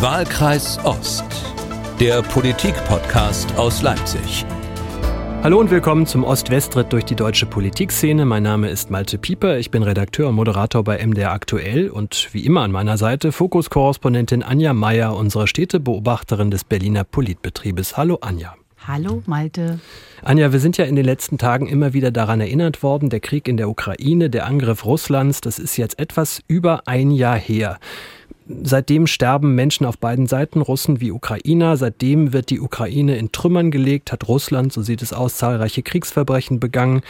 Wahlkreis Ost, der Politik-Podcast aus Leipzig. Hallo und willkommen zum Ost-West-Ritt durch die deutsche Politikszene. Mein Name ist Malte Pieper, ich bin Redakteur und Moderator bei MDR Aktuell und wie immer an meiner Seite Fokus-Korrespondentin Anja Meier, unsere Städtebeobachterin des Berliner Politbetriebes. Hallo Anja. Hallo Malte. Anja, wir sind ja in den letzten Tagen immer wieder daran erinnert worden, der Krieg in der Ukraine, der Angriff Russlands, das ist jetzt etwas über ein Jahr her. Seitdem sterben Menschen auf beiden Seiten, Russen wie Ukrainer. Seitdem wird die Ukraine in Trümmern gelegt, hat Russland, so sieht es aus, zahlreiche Kriegsverbrechen begangen.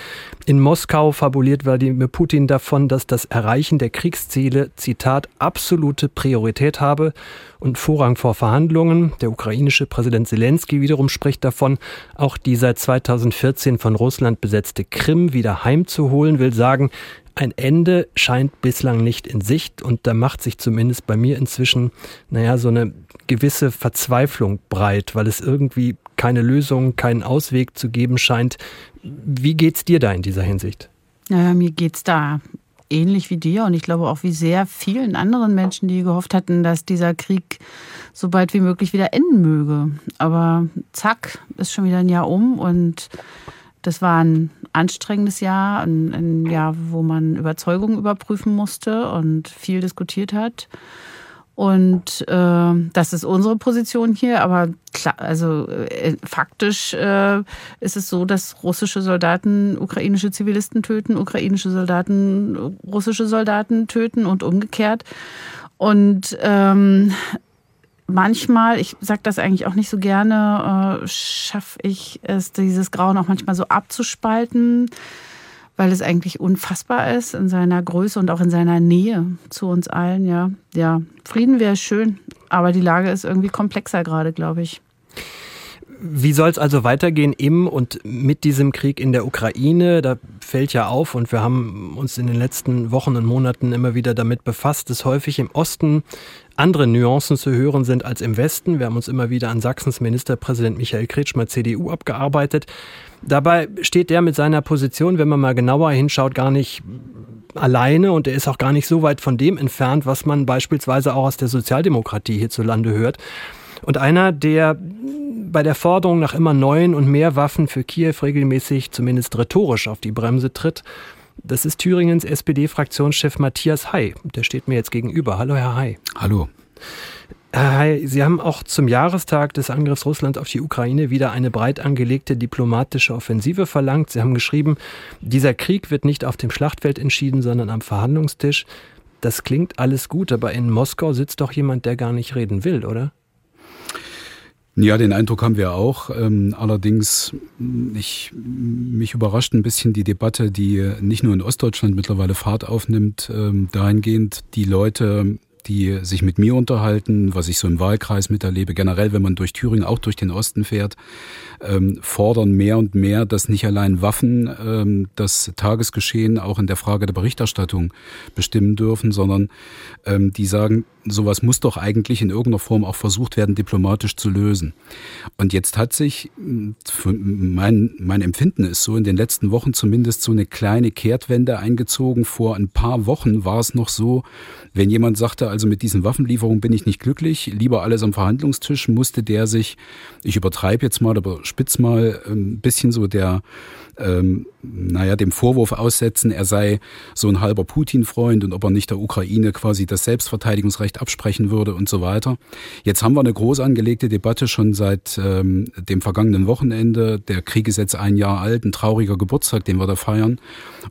In Moskau fabuliert Wladimir Putin davon, dass das Erreichen der Kriegsziele, Zitat, absolute Priorität habe und Vorrang vor Verhandlungen. Der ukrainische Präsident Zelensky wiederum spricht davon, auch die seit 2014 von Russland besetzte Krim wieder heimzuholen, will sagen, ein Ende scheint bislang nicht in Sicht und da macht sich zumindest bei mir inzwischen, naja, so eine gewisse Verzweiflung breit, weil es irgendwie keine Lösung, keinen Ausweg zu geben scheint. Wie geht's dir da in dieser Hinsicht? Naja, mir geht's da ähnlich wie dir und ich glaube auch wie sehr vielen anderen Menschen, die gehofft hatten, dass dieser Krieg so bald wie möglich wieder enden möge. Aber zack, ist schon wieder ein Jahr um und das war ein anstrengendes Jahr, ein, ein Jahr, wo man Überzeugungen überprüfen musste und viel diskutiert hat. Und äh, das ist unsere Position hier, aber klar, also äh, faktisch äh, ist es so, dass russische Soldaten ukrainische Zivilisten töten, ukrainische Soldaten russische Soldaten töten und umgekehrt. Und ähm, manchmal, ich sage das eigentlich auch nicht so gerne, äh, schaffe ich es, dieses Grauen auch manchmal so abzuspalten, weil es eigentlich unfassbar ist in seiner Größe und auch in seiner Nähe zu uns allen. Ja, ja, Frieden wäre schön, aber die Lage ist irgendwie komplexer gerade, glaube ich. Wie soll es also weitergehen im und mit diesem Krieg in der Ukraine? Da fällt ja auf und wir haben uns in den letzten Wochen und Monaten immer wieder damit befasst, dass häufig im Osten andere Nuancen zu hören sind als im Westen. Wir haben uns immer wieder an Sachsens Ministerpräsident Michael Kretschmer CDU abgearbeitet. Dabei steht der mit seiner Position, wenn man mal genauer hinschaut, gar nicht alleine und er ist auch gar nicht so weit von dem entfernt, was man beispielsweise auch aus der Sozialdemokratie hierzulande hört. Und einer, der bei der Forderung nach immer neuen und mehr Waffen für Kiew regelmäßig, zumindest rhetorisch, auf die Bremse tritt, das ist Thüringens SPD-Fraktionschef Matthias Hay. Der steht mir jetzt gegenüber. Hallo, Herr Hay. Hallo. Herr Hay, Sie haben auch zum Jahrestag des Angriffs Russlands auf die Ukraine wieder eine breit angelegte diplomatische Offensive verlangt. Sie haben geschrieben, dieser Krieg wird nicht auf dem Schlachtfeld entschieden, sondern am Verhandlungstisch. Das klingt alles gut, aber in Moskau sitzt doch jemand, der gar nicht reden will, oder? Ja, den Eindruck haben wir auch. Ähm, allerdings, ich, mich überrascht ein bisschen die Debatte, die nicht nur in Ostdeutschland mittlerweile Fahrt aufnimmt, ähm, dahingehend die Leute die sich mit mir unterhalten, was ich so im Wahlkreis miterlebe, generell, wenn man durch Thüringen, auch durch den Osten fährt, ähm, fordern mehr und mehr, dass nicht allein Waffen ähm, das Tagesgeschehen auch in der Frage der Berichterstattung bestimmen dürfen, sondern ähm, die sagen, sowas muss doch eigentlich in irgendeiner Form auch versucht werden, diplomatisch zu lösen. Und jetzt hat sich, mein, mein Empfinden ist so, in den letzten Wochen zumindest so eine kleine Kehrtwende eingezogen. Vor ein paar Wochen war es noch so, wenn jemand sagte, also mit diesen Waffenlieferungen bin ich nicht glücklich, lieber alles am Verhandlungstisch, musste der sich, ich übertreibe jetzt mal, aber spitz mal, ein bisschen so der ähm, naja, dem Vorwurf aussetzen, er sei so ein halber Putin-Freund und ob er nicht der Ukraine quasi das Selbstverteidigungsrecht absprechen würde und so weiter. Jetzt haben wir eine groß angelegte Debatte schon seit ähm, dem vergangenen Wochenende. Der Krieg ist jetzt ein Jahr alt, ein trauriger Geburtstag, den wir da feiern.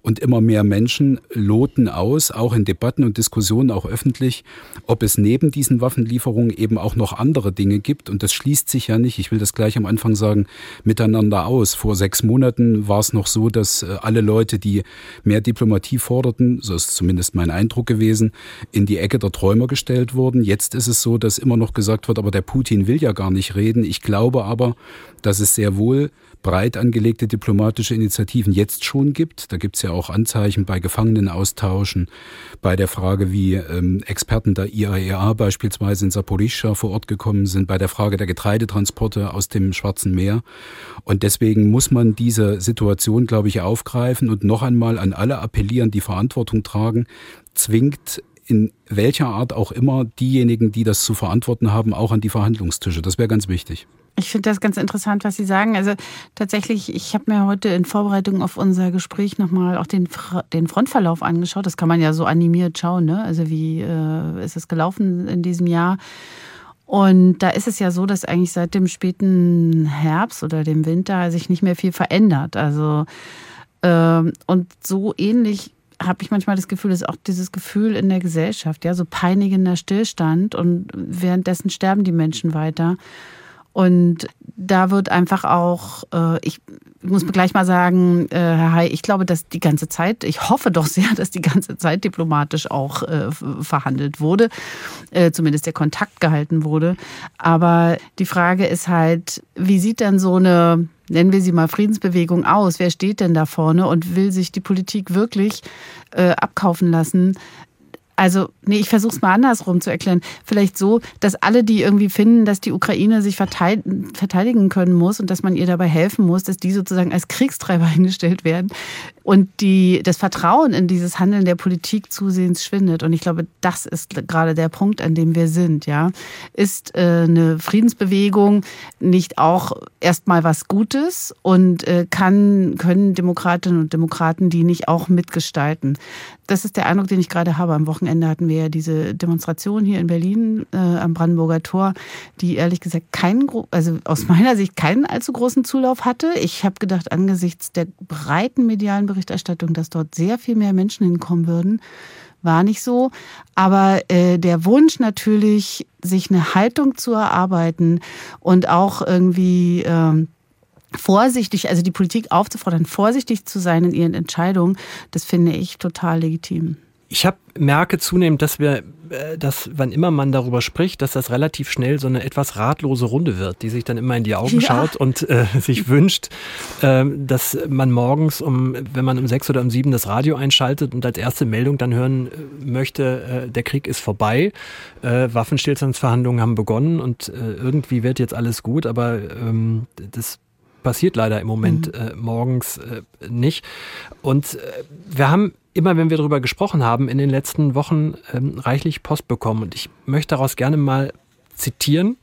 Und immer mehr Menschen loten aus, auch in Debatten und Diskussionen, auch öffentlich, ob es neben diesen Waffenlieferungen eben auch noch andere Dinge gibt. Und das schließt sich ja nicht, ich will das gleich am Anfang sagen, miteinander aus. Vor sechs Monaten war es noch so, dass äh, alle Leute, die mehr Diplomatie forderten, so ist zumindest mein Eindruck gewesen, in die Ecke der Träumer gestellt wurden. Jetzt ist es so, dass immer noch gesagt wird, aber der Putin will ja gar nicht reden. Ich glaube aber, dass es sehr wohl breit angelegte diplomatische Initiativen jetzt schon gibt. Da gibt es ja auch Anzeichen bei Gefangenenaustauschen, bei der Frage, wie ähm, Experten der IAEA e beispielsweise in Saporischschja vor Ort gekommen sind, bei der Frage der Getreidetransporte aus dem Schwarzen Meer. Und deswegen muss man diese Situation, glaube ich, aufgreifen und noch einmal an alle appellieren, die Verantwortung tragen, zwingt in welcher Art auch immer diejenigen, die das zu verantworten haben, auch an die Verhandlungstische. Das wäre ganz wichtig. Ich finde das ganz interessant, was Sie sagen. Also tatsächlich, ich habe mir heute in Vorbereitung auf unser Gespräch nochmal auch den, den Frontverlauf angeschaut. Das kann man ja so animiert schauen, ne? Also wie äh, ist es gelaufen in diesem Jahr? Und da ist es ja so, dass eigentlich seit dem späten Herbst oder dem Winter sich nicht mehr viel verändert. Also äh, und so ähnlich habe ich manchmal das Gefühl, ist auch dieses Gefühl in der Gesellschaft, ja, so peinigender Stillstand und währenddessen sterben die Menschen weiter. Und da wird einfach auch, äh, ich muss gleich mal sagen, äh, Herr Hay, ich glaube, dass die ganze Zeit, ich hoffe doch sehr, dass die ganze Zeit diplomatisch auch äh, verhandelt wurde, zumindest der Kontakt gehalten wurde. Aber die Frage ist halt, wie sieht denn so eine, nennen wir sie mal Friedensbewegung aus? Wer steht denn da vorne und will sich die Politik wirklich abkaufen lassen, also, nee, ich versuche es mal andersrum zu erklären. Vielleicht so, dass alle, die irgendwie finden, dass die Ukraine sich verteidigen können muss und dass man ihr dabei helfen muss, dass die sozusagen als Kriegstreiber hingestellt werden und die, das Vertrauen in dieses Handeln der Politik zusehends schwindet. Und ich glaube, das ist gerade der Punkt, an dem wir sind. Ja, ist äh, eine Friedensbewegung nicht auch erstmal was Gutes und äh, kann können Demokratinnen und Demokraten die nicht auch mitgestalten? Das ist der Eindruck, den ich gerade habe. Am Wochenende hatten wir ja diese Demonstration hier in Berlin äh, am Brandenburger Tor, die ehrlich gesagt keinen, also aus meiner Sicht keinen allzu großen Zulauf hatte. Ich habe gedacht, angesichts der breiten medialen Berichterstattung, dass dort sehr viel mehr Menschen hinkommen würden. War nicht so. Aber äh, der Wunsch natürlich, sich eine Haltung zu erarbeiten und auch irgendwie äh, vorsichtig, also die Politik aufzufordern, vorsichtig zu sein in ihren Entscheidungen, das finde ich total legitim. Ich hab, merke zunehmend, dass wir, äh, dass wann immer man darüber spricht, dass das relativ schnell so eine etwas ratlose Runde wird, die sich dann immer in die Augen ja. schaut und äh, sich wünscht, äh, dass man morgens um, wenn man um sechs oder um sieben das Radio einschaltet und als erste Meldung dann hören äh, möchte, äh, der Krieg ist vorbei, äh, Waffenstillstandsverhandlungen haben begonnen und irgendwie wird jetzt alles gut, aber ähm, das passiert leider im Moment mhm. äh, morgens äh, nicht. Und äh, wir haben immer, wenn wir darüber gesprochen haben, in den letzten Wochen ähm, reichlich Post bekommen. Und ich möchte daraus gerne mal zitieren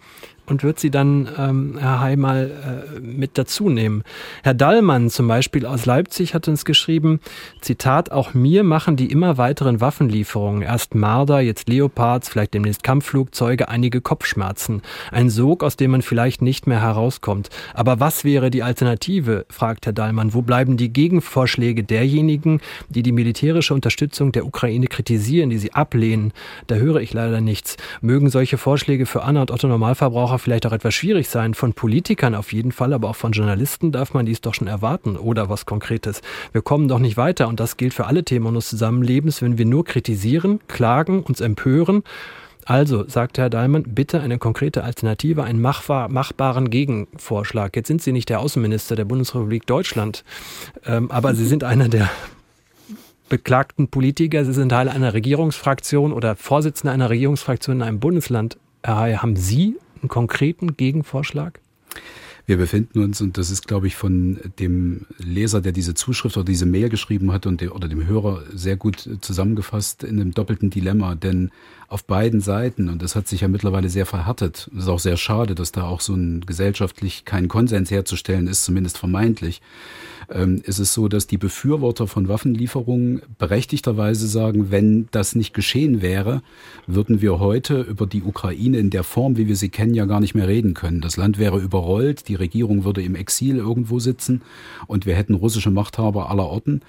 und wird sie dann, ähm, Herr Hay, mal äh, mit dazu nehmen. Herr Dallmann zum Beispiel aus Leipzig hat uns geschrieben, Zitat, auch mir machen die immer weiteren Waffenlieferungen, erst Marder, jetzt Leopards, vielleicht demnächst Kampfflugzeuge, einige Kopfschmerzen. Ein Sog, aus dem man vielleicht nicht mehr herauskommt. Aber was wäre die Alternative, fragt Herr Dallmann. Wo bleiben die Gegenvorschläge derjenigen, die die militärische Unterstützung der Ukraine kritisieren, die sie ablehnen? Da höre ich leider nichts. Mögen solche Vorschläge für Anna und Otto Normalverbraucher Verbraucher vielleicht auch etwas schwierig sein. Von Politikern auf jeden Fall, aber auch von Journalisten darf man dies doch schon erwarten oder was Konkretes. Wir kommen doch nicht weiter und das gilt für alle Themen unseres Zusammenlebens, wenn wir nur kritisieren, klagen, uns empören. Also, sagte Herr Dahlmann, bitte eine konkrete Alternative, einen machbar, machbaren Gegenvorschlag. Jetzt sind Sie nicht der Außenminister der Bundesrepublik Deutschland, ähm, aber Sie sind einer der beklagten Politiker. Sie sind Teil einer Regierungsfraktion oder Vorsitzender einer Regierungsfraktion in einem Bundesland. Herr Hay, haben Sie einen konkreten Gegenvorschlag? Wir befinden uns, und das ist, glaube ich, von dem Leser, der diese Zuschrift oder diese Mail geschrieben hat und der, oder dem Hörer sehr gut zusammengefasst in einem doppelten Dilemma. Denn auf beiden Seiten, und das hat sich ja mittlerweile sehr verhärtet, ist auch sehr schade, dass da auch so ein gesellschaftlich kein Konsens herzustellen ist, zumindest vermeintlich, ähm, ist es so, dass die Befürworter von Waffenlieferungen berechtigterweise sagen, wenn das nicht geschehen wäre, würden wir heute über die Ukraine in der Form, wie wir sie kennen, ja gar nicht mehr reden können. Das Land wäre überrollt, die Regierung würde im Exil irgendwo sitzen und wir hätten russische Machthaber aller Orten.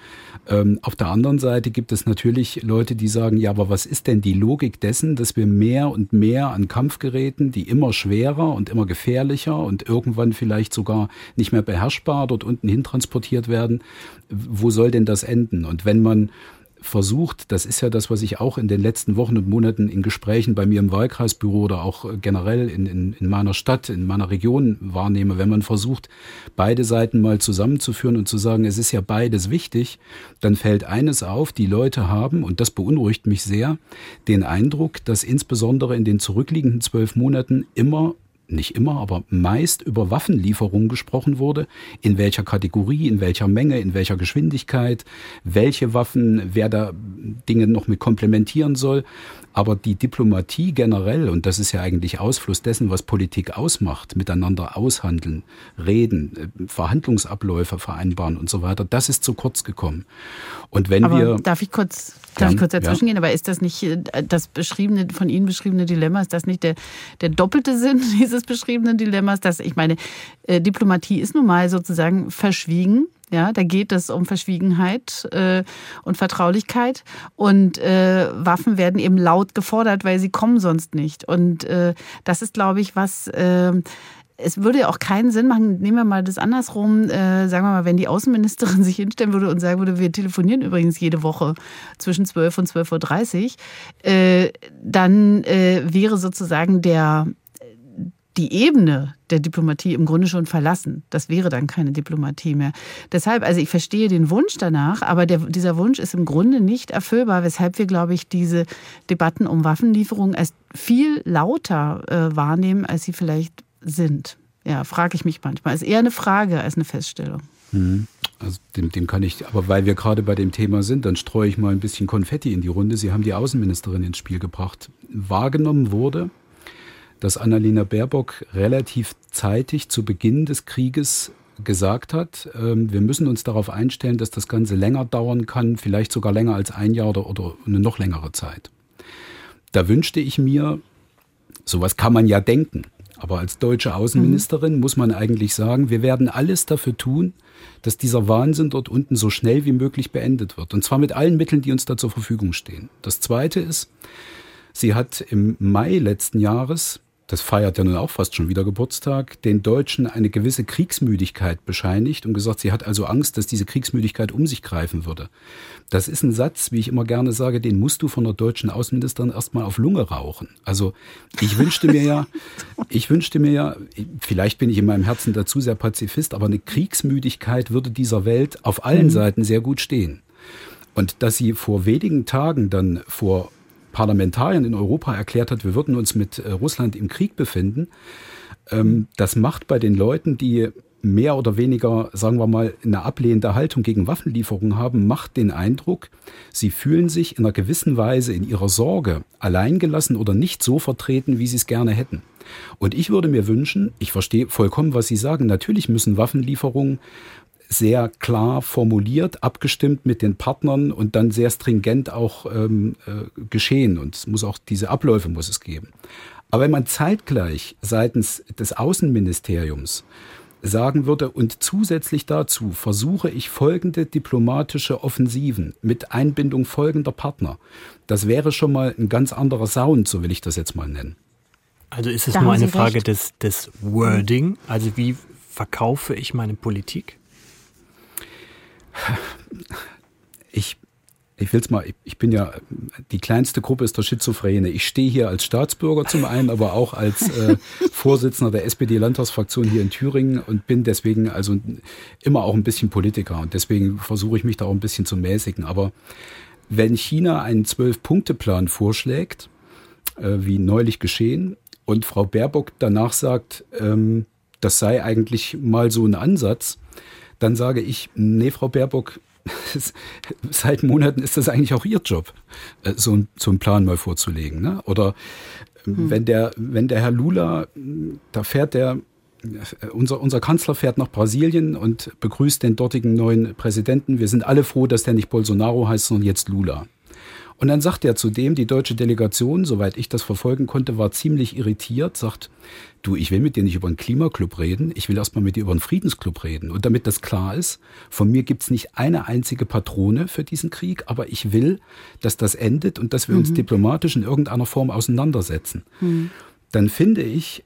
Ähm, auf der anderen Seite gibt es natürlich Leute, die sagen, ja, aber was ist denn die Logik dessen, dass wir mehr und mehr an Kampfgeräten, die immer schwerer und immer gefährlicher und irgendwann vielleicht sogar nicht mehr beherrschbar dort unten hin transportiert werden? Wo soll denn das enden? Und wenn man versucht, das ist ja das, was ich auch in den letzten Wochen und Monaten in Gesprächen bei mir im Wahlkreisbüro oder auch generell in, in, in meiner Stadt, in meiner Region wahrnehme, wenn man versucht, beide Seiten mal zusammenzuführen und zu sagen, es ist ja beides wichtig, dann fällt eines auf, die Leute haben, und das beunruhigt mich sehr, den Eindruck, dass insbesondere in den zurückliegenden zwölf Monaten immer nicht immer, aber meist über Waffenlieferungen gesprochen wurde. In welcher Kategorie, in welcher Menge, in welcher Geschwindigkeit, welche Waffen, wer da Dinge noch mit komplementieren soll. Aber die Diplomatie generell, und das ist ja eigentlich Ausfluss dessen, was Politik ausmacht, miteinander aushandeln, reden, äh, Verhandlungsabläufe vereinbaren und so weiter, das ist zu kurz gekommen. Und wenn aber wir. Darf ich kurz, darf ich kurz dazwischen ja. gehen? Aber ist das nicht äh, das beschriebene, von Ihnen beschriebene Dilemma, ist das nicht der, der doppelte Sinn dieses beschriebenen Dilemmas? Dass, ich meine, äh, Diplomatie ist nun mal sozusagen verschwiegen ja, da geht es um Verschwiegenheit äh, und Vertraulichkeit. Und äh, Waffen werden eben laut gefordert, weil sie kommen sonst nicht. Und äh, das ist, glaube ich, was. Äh, es würde ja auch keinen Sinn machen, nehmen wir mal das andersrum, äh, sagen wir mal, wenn die Außenministerin sich hinstellen würde und sagen würde, wir telefonieren übrigens jede Woche zwischen 12 und 12.30 Uhr, äh, dann äh, wäre sozusagen der die Ebene der Diplomatie im Grunde schon verlassen. Das wäre dann keine Diplomatie mehr. Deshalb, also ich verstehe den Wunsch danach, aber der, dieser Wunsch ist im Grunde nicht erfüllbar, weshalb wir, glaube ich, diese Debatten um Waffenlieferungen als viel lauter äh, wahrnehmen, als sie vielleicht sind. Ja, frage ich mich manchmal. Ist eher eine Frage als eine Feststellung. Mhm. Also dem, dem kann ich, aber weil wir gerade bei dem Thema sind, dann streue ich mal ein bisschen Konfetti in die Runde. Sie haben die Außenministerin ins Spiel gebracht. Wahrgenommen wurde, dass Annalena Baerbock relativ zeitig zu Beginn des Krieges gesagt hat, ähm, wir müssen uns darauf einstellen, dass das Ganze länger dauern kann, vielleicht sogar länger als ein Jahr oder, oder eine noch längere Zeit. Da wünschte ich mir, sowas kann man ja denken, aber als deutsche Außenministerin mhm. muss man eigentlich sagen, wir werden alles dafür tun, dass dieser Wahnsinn dort unten so schnell wie möglich beendet wird. Und zwar mit allen Mitteln, die uns da zur Verfügung stehen. Das Zweite ist, sie hat im Mai letzten Jahres das feiert ja nun auch fast schon wieder Geburtstag, den Deutschen eine gewisse Kriegsmüdigkeit bescheinigt und gesagt, sie hat also Angst, dass diese Kriegsmüdigkeit um sich greifen würde. Das ist ein Satz, wie ich immer gerne sage, den musst du von der deutschen Außenministerin erstmal auf Lunge rauchen. Also ich wünschte mir ja, ich wünschte mir ja, vielleicht bin ich in meinem Herzen dazu sehr Pazifist, aber eine Kriegsmüdigkeit würde dieser Welt auf allen mhm. Seiten sehr gut stehen. Und dass sie vor wenigen Tagen dann vor Parlamentariern in Europa erklärt hat, wir würden uns mit äh, Russland im Krieg befinden, ähm, das macht bei den Leuten, die mehr oder weniger, sagen wir mal, eine ablehnende Haltung gegen Waffenlieferungen haben, macht den Eindruck, sie fühlen sich in einer gewissen Weise in ihrer Sorge alleingelassen oder nicht so vertreten, wie sie es gerne hätten. Und ich würde mir wünschen, ich verstehe vollkommen, was Sie sagen, natürlich müssen Waffenlieferungen sehr klar formuliert, abgestimmt mit den Partnern und dann sehr stringent auch ähm, äh, geschehen. Und es muss auch diese Abläufe muss es geben. Aber wenn man zeitgleich seitens des Außenministeriums sagen würde, und zusätzlich dazu versuche ich folgende diplomatische Offensiven mit Einbindung folgender Partner, das wäre schon mal ein ganz anderer Sound, so will ich das jetzt mal nennen. Also ist es da nur eine Frage des, des Wording, also wie verkaufe ich meine Politik? ich, ich es mal, ich bin ja, die kleinste Gruppe ist der Schizophrene. Ich stehe hier als Staatsbürger zum einen, aber auch als äh, Vorsitzender der SPD-Landtagsfraktion hier in Thüringen und bin deswegen also immer auch ein bisschen Politiker und deswegen versuche ich mich da auch ein bisschen zu mäßigen. Aber wenn China einen Zwölf-Punkte-Plan vorschlägt, äh, wie neulich geschehen, und Frau Baerbock danach sagt, ähm, das sei eigentlich mal so ein Ansatz, dann sage ich, nee, Frau Baerbock, seit Monaten ist das eigentlich auch Ihr Job, äh, so, so einen Plan mal vorzulegen. Ne? Oder hm. wenn, der, wenn der Herr Lula, da fährt der, äh, unser, unser Kanzler fährt nach Brasilien und begrüßt den dortigen neuen Präsidenten. Wir sind alle froh, dass der nicht Bolsonaro heißt, sondern jetzt Lula. Und dann sagt er zudem, die deutsche Delegation, soweit ich das verfolgen konnte, war ziemlich irritiert, sagt, du, ich will mit dir nicht über einen Klimaclub reden, ich will erstmal mit dir über einen Friedensclub reden. Und damit das klar ist, von mir gibt's nicht eine einzige Patrone für diesen Krieg, aber ich will, dass das endet und dass wir mhm. uns diplomatisch in irgendeiner Form auseinandersetzen. Mhm dann finde ich,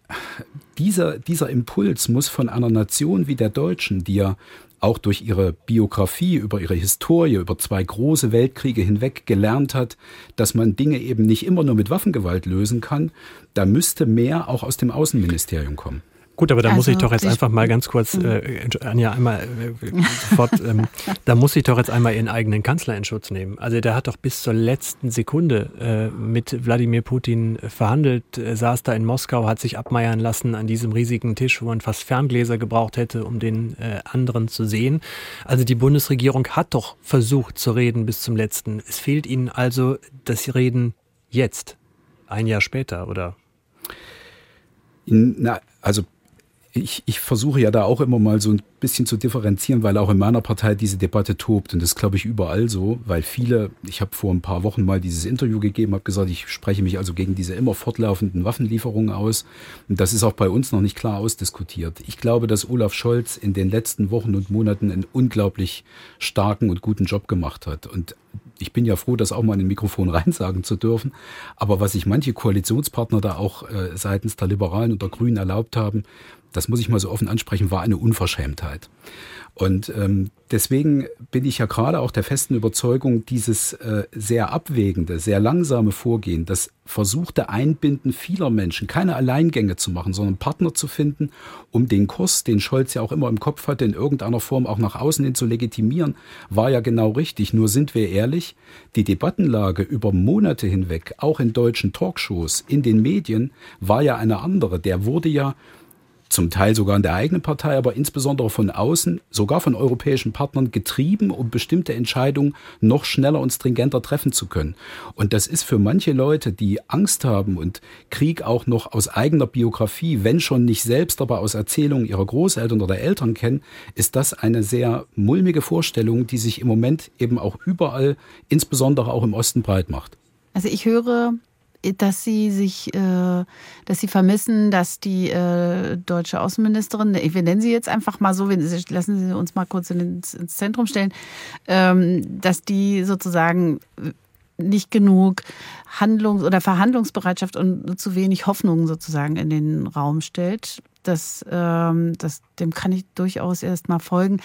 dieser, dieser Impuls muss von einer Nation wie der Deutschen, die ja auch durch ihre Biografie, über ihre Historie, über zwei große Weltkriege hinweg gelernt hat, dass man Dinge eben nicht immer nur mit Waffengewalt lösen kann, da müsste mehr auch aus dem Außenministerium kommen. Gut, aber da also, muss ich doch jetzt einfach mal ganz kurz, mhm. äh, Anja, einmal äh, sofort, ähm, da muss ich doch jetzt einmal ihren eigenen Kanzler in Schutz nehmen. Also der hat doch bis zur letzten Sekunde äh, mit Wladimir Putin verhandelt, äh, saß da in Moskau, hat sich abmeiern lassen an diesem riesigen Tisch, wo man fast Ferngläser gebraucht hätte, um den äh, anderen zu sehen. Also die Bundesregierung hat doch versucht zu reden bis zum letzten. Es fehlt ihnen also das Reden jetzt, ein Jahr später, oder? Na, also ich, ich versuche ja da auch immer mal so ein bisschen zu differenzieren, weil auch in meiner Partei diese Debatte tobt. Und das glaube ich überall so, weil viele, ich habe vor ein paar Wochen mal dieses Interview gegeben, habe gesagt, ich spreche mich also gegen diese immer fortlaufenden Waffenlieferungen aus. Und das ist auch bei uns noch nicht klar ausdiskutiert. Ich glaube, dass Olaf Scholz in den letzten Wochen und Monaten einen unglaublich starken und guten Job gemacht hat. Und ich bin ja froh, das auch mal in den Mikrofon reinsagen zu dürfen. Aber was sich manche Koalitionspartner da auch äh, seitens der Liberalen und der Grünen erlaubt haben, das muss ich mal so offen ansprechen, war eine Unverschämtheit. Und ähm, deswegen bin ich ja gerade auch der festen Überzeugung, dieses äh, sehr abwägende, sehr langsame Vorgehen, das versuchte Einbinden vieler Menschen, keine Alleingänge zu machen, sondern Partner zu finden, um den Kurs, den Scholz ja auch immer im Kopf hatte, in irgendeiner Form auch nach außen hin zu legitimieren, war ja genau richtig. Nur sind wir ehrlich, die Debattenlage über Monate hinweg, auch in deutschen Talkshows, in den Medien, war ja eine andere. Der wurde ja zum Teil sogar in der eigenen Partei, aber insbesondere von außen, sogar von europäischen Partnern getrieben, um bestimmte Entscheidungen noch schneller und stringenter treffen zu können. Und das ist für manche Leute, die Angst haben und Krieg auch noch aus eigener Biografie, wenn schon nicht selbst, aber aus Erzählungen ihrer Großeltern oder Eltern kennen, ist das eine sehr mulmige Vorstellung, die sich im Moment eben auch überall, insbesondere auch im Osten breit macht. Also ich höre dass sie sich, äh, dass sie vermissen, dass die äh, deutsche Außenministerin, wir nennen sie jetzt einfach mal so, lassen Sie uns mal kurz ins, ins Zentrum stellen, ähm, dass die sozusagen nicht genug Handlungs- oder Verhandlungsbereitschaft und zu wenig Hoffnung sozusagen in den Raum stellt das, ähm, das, dem kann ich durchaus erst mal folgen.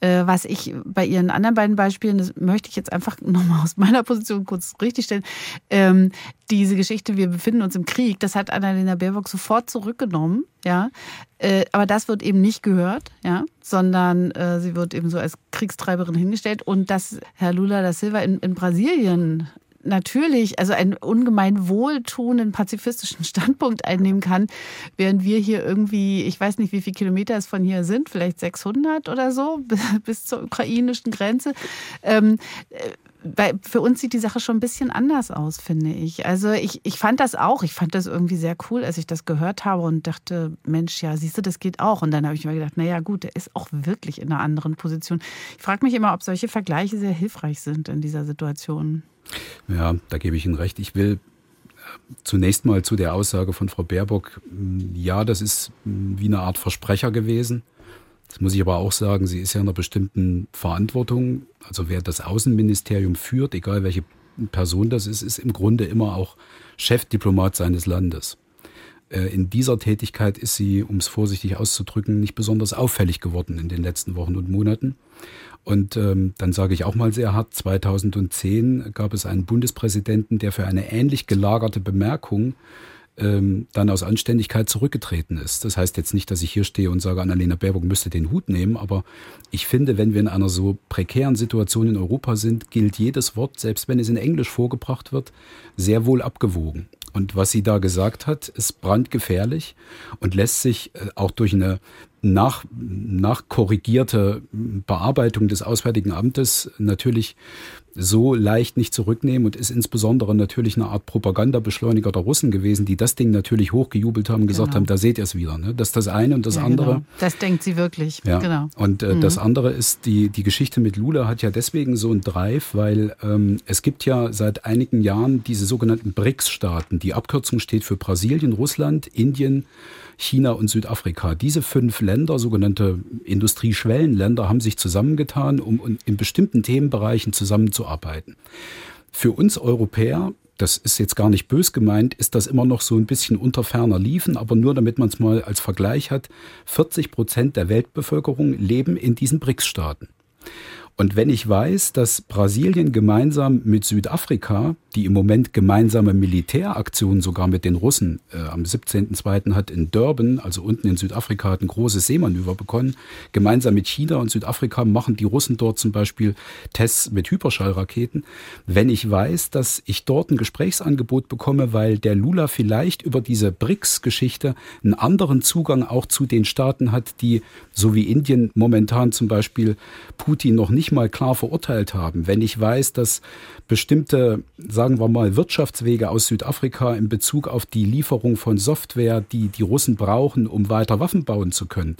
Äh, was ich bei Ihren anderen beiden Beispielen, das möchte ich jetzt einfach nochmal aus meiner Position kurz richtigstellen. Ähm, diese Geschichte, wir befinden uns im Krieg, das hat Annalena Baerbock sofort zurückgenommen, ja. Äh, aber das wird eben nicht gehört, ja, sondern äh, sie wird eben so als Kriegstreiberin hingestellt und dass Herr Lula da Silva in, in Brasilien natürlich, also einen ungemein wohltuenden pazifistischen Standpunkt einnehmen kann, während wir hier irgendwie, ich weiß nicht, wie viele Kilometer es von hier sind, vielleicht 600 oder so, bis zur ukrainischen Grenze. Ähm, weil für uns sieht die Sache schon ein bisschen anders aus, finde ich. Also ich, ich fand das auch, ich fand das irgendwie sehr cool, als ich das gehört habe und dachte, Mensch, ja, siehst du, das geht auch. Und dann habe ich mir gedacht, naja gut, der ist auch wirklich in einer anderen Position. Ich frage mich immer, ob solche Vergleiche sehr hilfreich sind in dieser Situation. Ja, da gebe ich Ihnen recht. Ich will äh, zunächst mal zu der Aussage von Frau Baerbock. Ja, das ist wie eine Art Versprecher gewesen. Das muss ich aber auch sagen, sie ist ja in einer bestimmten Verantwortung. Also wer das Außenministerium führt, egal welche Person das ist, ist im Grunde immer auch Chefdiplomat seines Landes. Äh, in dieser Tätigkeit ist sie, um es vorsichtig auszudrücken, nicht besonders auffällig geworden in den letzten Wochen und Monaten. Und ähm, dann sage ich auch mal sehr hart, 2010 gab es einen Bundespräsidenten, der für eine ähnlich gelagerte Bemerkung ähm, dann aus Anständigkeit zurückgetreten ist. Das heißt jetzt nicht, dass ich hier stehe und sage, Annalena Baerbock müsste den Hut nehmen, aber ich finde, wenn wir in einer so prekären Situation in Europa sind, gilt jedes Wort, selbst wenn es in Englisch vorgebracht wird, sehr wohl abgewogen. Und was sie da gesagt hat, ist brandgefährlich und lässt sich äh, auch durch eine nach, nachkorrigierte Bearbeitung des Auswärtigen Amtes natürlich so leicht nicht zurücknehmen und ist insbesondere natürlich eine Art Propagandabeschleuniger der Russen gewesen, die das Ding natürlich hochgejubelt haben, gesagt genau. haben, da seht ihr es wieder. Ne? Das ist das eine und das ja, andere. Genau. Das denkt sie wirklich. Ja. Genau. Und äh, mhm. das andere ist, die, die Geschichte mit Lula hat ja deswegen so einen Drive, weil ähm, es gibt ja seit einigen Jahren diese sogenannten BRICS-Staaten. Die Abkürzung steht für Brasilien, Russland, Indien, China und Südafrika. Diese fünf Länder, sogenannte Industrieschwellenländer, haben sich zusammengetan, um in bestimmten Themenbereichen zusammenzuarbeiten. Für uns Europäer das ist jetzt gar nicht bös gemeint, ist das immer noch so ein bisschen unter ferner Liefen, aber nur damit man es mal als Vergleich hat, 40 Prozent der Weltbevölkerung leben in diesen BRICS-Staaten. Und wenn ich weiß, dass Brasilien gemeinsam mit Südafrika, die im Moment gemeinsame Militäraktionen sogar mit den Russen äh, am 17.02. hat in Durban, also unten in Südafrika, hat ein großes Seemanöver begonnen, gemeinsam mit China und Südafrika machen die Russen dort zum Beispiel Tests mit Hyperschallraketen. Wenn ich weiß, dass ich dort ein Gesprächsangebot bekomme, weil der Lula vielleicht über diese BRICS-Geschichte einen anderen Zugang auch zu den Staaten hat, die, so wie Indien momentan zum Beispiel, Putin noch nicht mal klar verurteilt haben. Wenn ich weiß, dass bestimmte, sagen wir mal, Wirtschaftswege aus Südafrika in Bezug auf die Lieferung von Software, die die Russen brauchen, um weiter Waffen bauen zu können.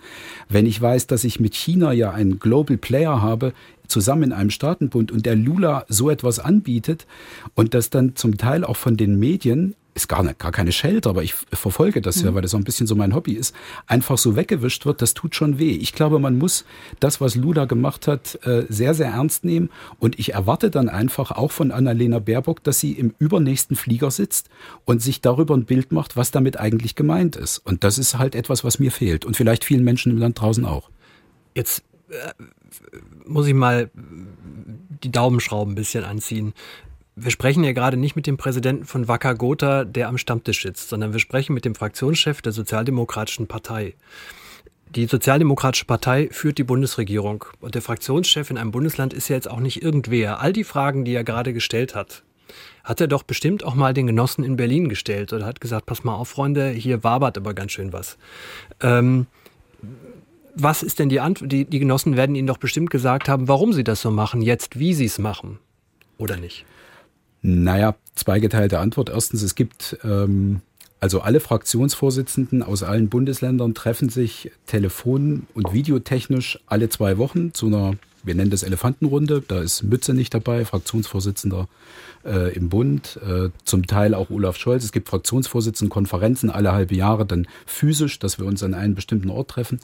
Wenn ich weiß, dass ich mit China ja einen Global Player habe, zusammen in einem Staatenbund und der Lula so etwas anbietet und das dann zum Teil auch von den Medien ist gar, nicht, gar keine Schelte, aber ich verfolge das mhm. ja, weil das so ein bisschen so mein Hobby ist, einfach so weggewischt wird, das tut schon weh. Ich glaube, man muss das, was Lula gemacht hat, äh, sehr, sehr ernst nehmen. Und ich erwarte dann einfach auch von Annalena Baerbock, dass sie im übernächsten Flieger sitzt und sich darüber ein Bild macht, was damit eigentlich gemeint ist. Und das ist halt etwas, was mir fehlt. Und vielleicht vielen Menschen im Land draußen auch. Jetzt äh, muss ich mal die Daumenschrauben ein bisschen anziehen. Wir sprechen ja gerade nicht mit dem Präsidenten von Wacker Gotha, der am Stammtisch sitzt, sondern wir sprechen mit dem Fraktionschef der Sozialdemokratischen Partei. Die Sozialdemokratische Partei führt die Bundesregierung und der Fraktionschef in einem Bundesland ist ja jetzt auch nicht irgendwer. All die Fragen, die er gerade gestellt hat, hat er doch bestimmt auch mal den Genossen in Berlin gestellt oder hat gesagt, pass mal auf, Freunde, hier wabert aber ganz schön was. Ähm, was ist denn die Antwort? Die, die Genossen werden Ihnen doch bestimmt gesagt haben, warum Sie das so machen, jetzt wie Sie es machen. Oder nicht? Naja, zweigeteilte Antwort. Erstens, es gibt ähm, also alle Fraktionsvorsitzenden aus allen Bundesländern treffen sich telefon- und videotechnisch alle zwei Wochen zu einer, wir nennen das Elefantenrunde. Da ist Mütze nicht dabei, Fraktionsvorsitzender äh, im Bund, äh, zum Teil auch Olaf Scholz. Es gibt Fraktionsvorsitzendenkonferenzen alle halbe Jahre dann physisch, dass wir uns an einem bestimmten Ort treffen.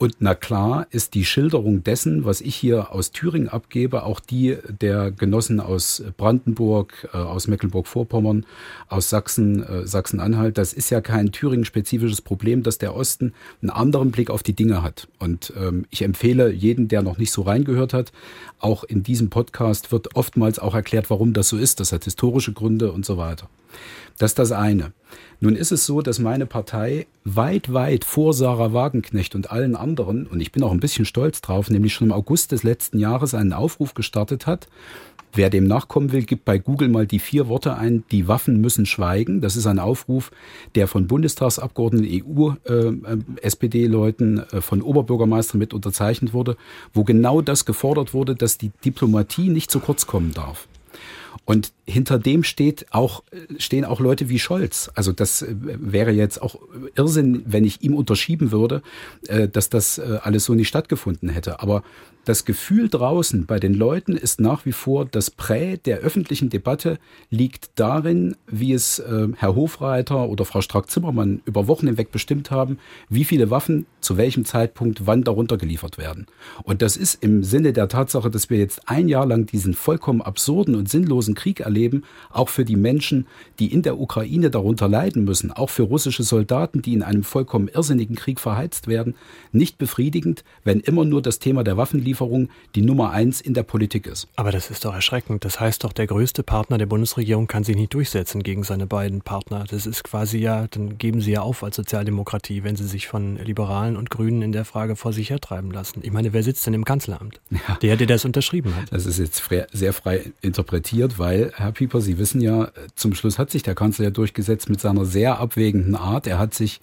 Und na klar ist die Schilderung dessen, was ich hier aus Thüringen abgebe, auch die der Genossen aus Brandenburg, äh, aus Mecklenburg-Vorpommern, aus Sachsen, äh, Sachsen-Anhalt. Das ist ja kein Thüringen-spezifisches Problem, dass der Osten einen anderen Blick auf die Dinge hat. Und ähm, ich empfehle jeden, der noch nicht so reingehört hat, auch in diesem Podcast wird oftmals auch erklärt, warum das so ist. Das hat historische Gründe und so weiter. Das ist das eine. Nun ist es so, dass meine Partei weit, weit vor Sarah Wagenknecht und allen anderen, und ich bin auch ein bisschen stolz drauf, nämlich schon im August des letzten Jahres einen Aufruf gestartet hat. Wer dem nachkommen will, gibt bei Google mal die vier Worte ein, die Waffen müssen schweigen. Das ist ein Aufruf, der von Bundestagsabgeordneten, EU-SPD-Leuten, äh, äh, von Oberbürgermeistern mit unterzeichnet wurde, wo genau das gefordert wurde, dass die Diplomatie nicht zu kurz kommen darf. Und hinter dem steht auch, stehen auch Leute wie Scholz. Also das äh, wäre jetzt auch Irrsinn, wenn ich ihm unterschieben würde, äh, dass das äh, alles so nicht stattgefunden hätte. Aber das Gefühl draußen bei den Leuten ist nach wie vor, das Prä der öffentlichen Debatte liegt darin, wie es Herr Hofreiter oder Frau Strack-Zimmermann über Wochen hinweg bestimmt haben, wie viele Waffen zu welchem Zeitpunkt wann darunter geliefert werden. Und das ist im Sinne der Tatsache, dass wir jetzt ein Jahr lang diesen vollkommen absurden und sinnlosen Krieg erleben, auch für die Menschen, die in der Ukraine darunter leiden müssen, auch für russische Soldaten, die in einem vollkommen irrsinnigen Krieg verheizt werden, nicht befriedigend, wenn immer nur das Thema der Waffenlieferung die Nummer eins in der Politik ist. Aber das ist doch erschreckend. Das heißt doch, der größte Partner der Bundesregierung kann sich nicht durchsetzen gegen seine beiden Partner. Das ist quasi ja, dann geben sie ja auf als Sozialdemokratie, wenn sie sich von Liberalen und Grünen in der Frage vor sich hertreiben lassen. Ich meine, wer sitzt denn im Kanzleramt? Ja. Der, der das unterschrieben hat. Das ist jetzt sehr frei interpretiert, weil, Herr Pieper, Sie wissen ja, zum Schluss hat sich der Kanzler ja durchgesetzt mit seiner sehr abwägenden Art. Er hat sich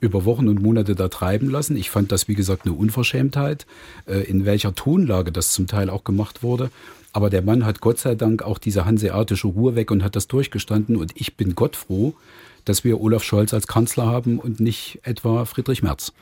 über Wochen und Monate da treiben lassen. Ich fand das, wie gesagt, eine Unverschämtheit, äh, in welcher Tonlage das zum Teil auch gemacht wurde. Aber der Mann hat Gott sei Dank auch diese hanseatische Ruhe weg und hat das durchgestanden. Und ich bin Gott froh, dass wir Olaf Scholz als Kanzler haben und nicht etwa Friedrich Merz.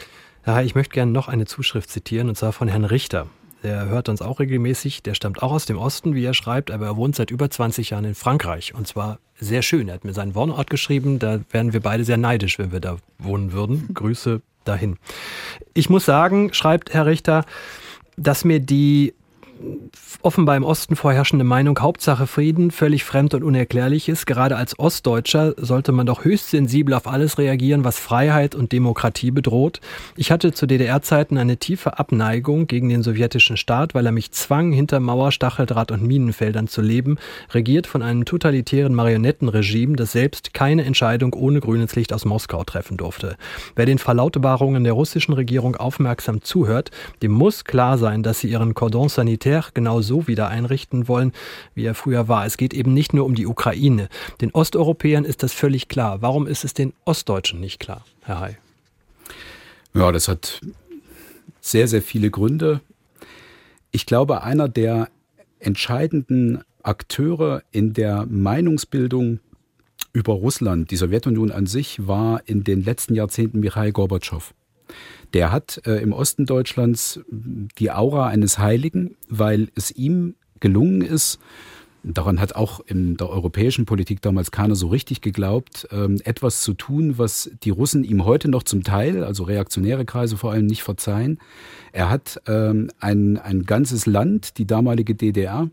Ja, ich möchte gerne noch eine Zuschrift zitieren, und zwar von Herrn Richter. Der hört uns auch regelmäßig. Der stammt auch aus dem Osten, wie er schreibt, aber er wohnt seit über 20 Jahren in Frankreich. Und zwar sehr schön. Er hat mir seinen Wohnort geschrieben. Da wären wir beide sehr neidisch, wenn wir da wohnen würden. Grüße dahin. Ich muss sagen, schreibt Herr Richter, dass mir die offenbar im Osten vorherrschende Meinung Hauptsache Frieden völlig fremd und unerklärlich ist. Gerade als Ostdeutscher sollte man doch höchst sensibel auf alles reagieren, was Freiheit und Demokratie bedroht. Ich hatte zu DDR-Zeiten eine tiefe Abneigung gegen den sowjetischen Staat, weil er mich zwang, hinter Mauer, Stacheldraht und Minenfeldern zu leben, regiert von einem totalitären Marionettenregime, das selbst keine Entscheidung ohne grünes Licht aus Moskau treffen durfte. Wer den Verlautbarungen der russischen Regierung aufmerksam zuhört, dem muss klar sein, dass sie ihren Cordon sanitaire genau so wieder einrichten wollen, wie er früher war. Es geht eben nicht nur um die Ukraine. Den Osteuropäern ist das völlig klar. Warum ist es den Ostdeutschen nicht klar, Herr Hay? Ja, das hat sehr, sehr viele Gründe. Ich glaube, einer der entscheidenden Akteure in der Meinungsbildung über Russland, die Sowjetunion an sich, war in den letzten Jahrzehnten Michail Gorbatschow. Der hat äh, im Osten Deutschlands die Aura eines Heiligen, weil es ihm gelungen ist, daran hat auch in der europäischen Politik damals keiner so richtig geglaubt, ähm, etwas zu tun, was die Russen ihm heute noch zum Teil, also reaktionäre Kreise vor allem, nicht verzeihen. Er hat ähm, ein, ein ganzes Land, die damalige DDR,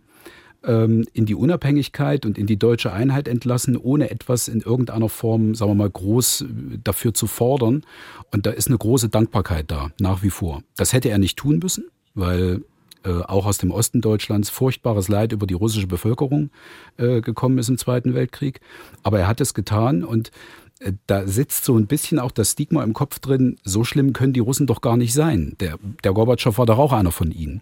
ähm, in die Unabhängigkeit und in die deutsche Einheit entlassen, ohne etwas in irgendeiner Form, sagen wir mal, groß äh, dafür zu fordern. Und da ist eine große Dankbarkeit da, nach wie vor. Das hätte er nicht tun müssen, weil äh, auch aus dem Osten Deutschlands furchtbares Leid über die russische Bevölkerung äh, gekommen ist im Zweiten Weltkrieg. Aber er hat es getan und äh, da sitzt so ein bisschen auch das Stigma im Kopf drin, so schlimm können die Russen doch gar nicht sein. Der, der Gorbatschow war doch auch einer von ihnen.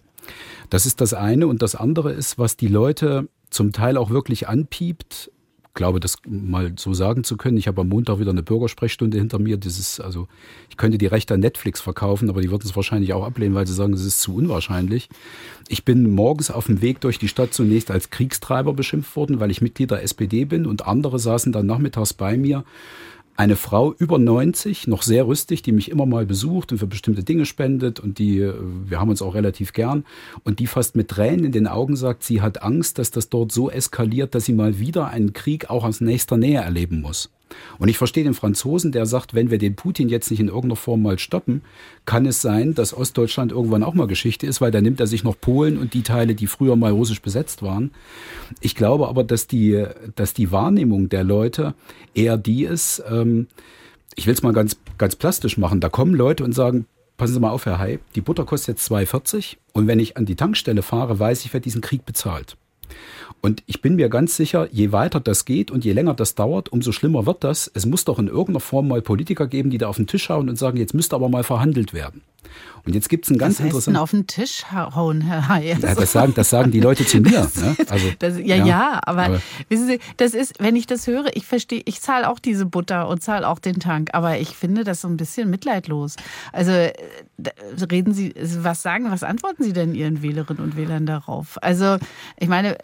Das ist das eine. Und das andere ist, was die Leute zum Teil auch wirklich anpiept. Ich glaube, das mal so sagen zu können. Ich habe am Montag wieder eine Bürgersprechstunde hinter mir. Das ist, also, ich könnte die Rechte an Netflix verkaufen, aber die würden es wahrscheinlich auch ablehnen, weil sie sagen, das ist zu unwahrscheinlich. Ich bin morgens auf dem Weg durch die Stadt zunächst als Kriegstreiber beschimpft worden, weil ich Mitglied der SPD bin und andere saßen dann nachmittags bei mir eine Frau über 90, noch sehr rüstig, die mich immer mal besucht und für bestimmte Dinge spendet und die, äh, wir haben uns auch relativ gern und die fast mit Tränen in den Augen sagt, sie hat Angst, dass das dort so eskaliert, dass sie mal wieder einen Krieg auch aus nächster Nähe erleben muss. Und ich verstehe den Franzosen, der sagt, wenn wir den Putin jetzt nicht in irgendeiner Form mal stoppen, kann es sein, dass Ostdeutschland irgendwann auch mal Geschichte ist, weil da nimmt er sich noch Polen und die Teile, die früher mal russisch besetzt waren. Ich glaube aber, dass die, dass die Wahrnehmung der Leute eher die ist, ähm, ich will es mal ganz, ganz plastisch machen. Da kommen Leute und sagen, passen Sie mal auf, Herr Hay, die Butter kostet jetzt 2,40 und wenn ich an die Tankstelle fahre, weiß ich, wer diesen Krieg bezahlt. Und ich bin mir ganz sicher, je weiter das geht und je länger das dauert, umso schlimmer wird das. Es muss doch in irgendeiner Form mal Politiker geben, die da auf den Tisch hauen und sagen, jetzt müsste aber mal verhandelt werden. Und jetzt gibt es ein ganz heißt auf den Tisch hauen, Herr Hay? Ja, das, sagen, das sagen die Leute zu mir. Ne? Also, das, ja, ja, ja, aber, aber, wissen Sie, das ist, wenn ich das höre, ich verstehe, ich zahle auch diese Butter und zahle auch den Tank, aber ich finde das so ein bisschen mitleidlos. Also reden Sie, was sagen, was antworten Sie denn Ihren Wählerinnen und Wählern darauf? Also ich meine,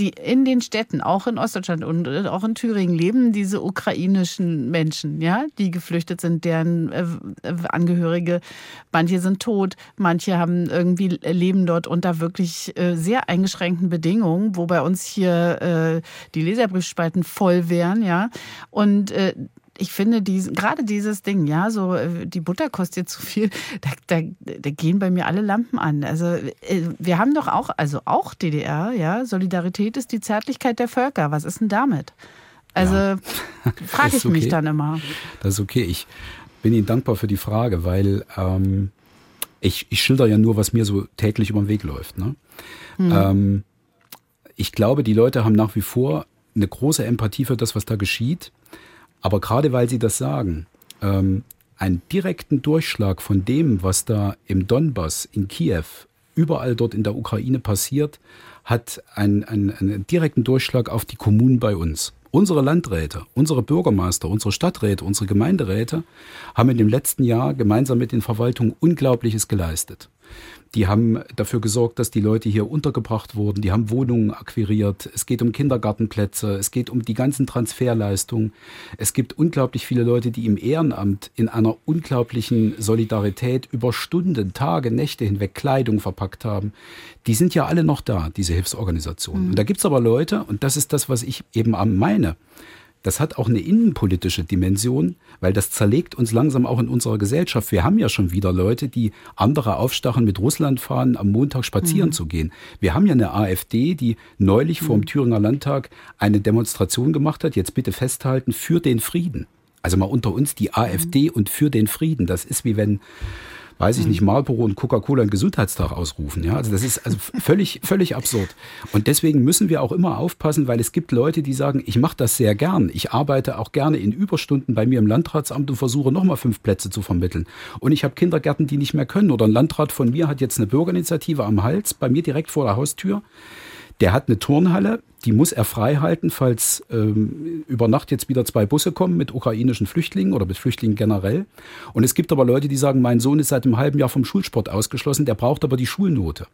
die in den Städten, auch in Ostdeutschland und äh, auch in Thüringen, leben diese ukrainischen Menschen, ja, die geflüchtet sind, deren äh, Angehörige, manche sind tot, manche haben irgendwie leben dort unter wirklich äh, sehr eingeschränkten Bedingungen, wo bei uns hier die Leserbriefspalten voll wären, ja. Und ich finde, die, gerade dieses Ding, ja, so äh, die Butter kostet zu viel, da, da, da gehen bei mir alle Lampen an. Also äh, wir haben doch auch, also auch DDR, ja, Solidarität ist die Zärtlichkeit der Völker. Was ist denn damit? Also ja. frage ich okay. mich dann immer. Das ist okay. Ich bin Ihnen dankbar für die Frage, weil ähm, ich, ich schilder ja nur, was mir so täglich über den Weg läuft. Ne? Hm. Ähm, ich glaube, die Leute haben nach wie vor eine große Empathie für das, was da geschieht. Aber gerade weil Sie das sagen, ähm, einen direkten Durchschlag von dem, was da im Donbass, in Kiew, überall dort in der Ukraine passiert, hat einen, einen, einen direkten Durchschlag auf die Kommunen bei uns. Unsere Landräte, unsere Bürgermeister, unsere Stadträte, unsere Gemeinderäte haben in dem letzten Jahr gemeinsam mit den Verwaltungen Unglaubliches geleistet. Die haben dafür gesorgt, dass die Leute hier untergebracht wurden. Die haben Wohnungen akquiriert. Es geht um Kindergartenplätze. Es geht um die ganzen Transferleistungen. Es gibt unglaublich viele Leute, die im Ehrenamt in einer unglaublichen Solidarität über Stunden, Tage, Nächte hinweg Kleidung verpackt haben. Die sind ja alle noch da, diese Hilfsorganisationen. Mhm. Und da gibt's aber Leute, und das ist das, was ich eben am meine, das hat auch eine innenpolitische Dimension, weil das zerlegt uns langsam auch in unserer Gesellschaft. Wir haben ja schon wieder Leute, die andere aufstachen, mit Russland fahren, am Montag spazieren mhm. zu gehen. Wir haben ja eine AfD, die neulich mhm. vor dem Thüringer Landtag eine Demonstration gemacht hat, jetzt bitte festhalten, für den Frieden. Also mal unter uns die AfD mhm. und für den Frieden. Das ist wie wenn weiß ich nicht, Marlboro und Coca-Cola einen Gesundheitstag ausrufen. Ja, also das ist also völlig, völlig absurd. Und deswegen müssen wir auch immer aufpassen, weil es gibt Leute, die sagen, ich mache das sehr gern. Ich arbeite auch gerne in Überstunden bei mir im Landratsamt und versuche nochmal fünf Plätze zu vermitteln. Und ich habe Kindergärten, die nicht mehr können. Oder ein Landrat von mir hat jetzt eine Bürgerinitiative am Hals, bei mir direkt vor der Haustür. Der hat eine Turnhalle, die muss er frei halten, falls ähm, über Nacht jetzt wieder zwei Busse kommen mit ukrainischen Flüchtlingen oder mit Flüchtlingen generell. Und es gibt aber Leute, die sagen, mein Sohn ist seit einem halben Jahr vom Schulsport ausgeschlossen, der braucht aber die Schulnote.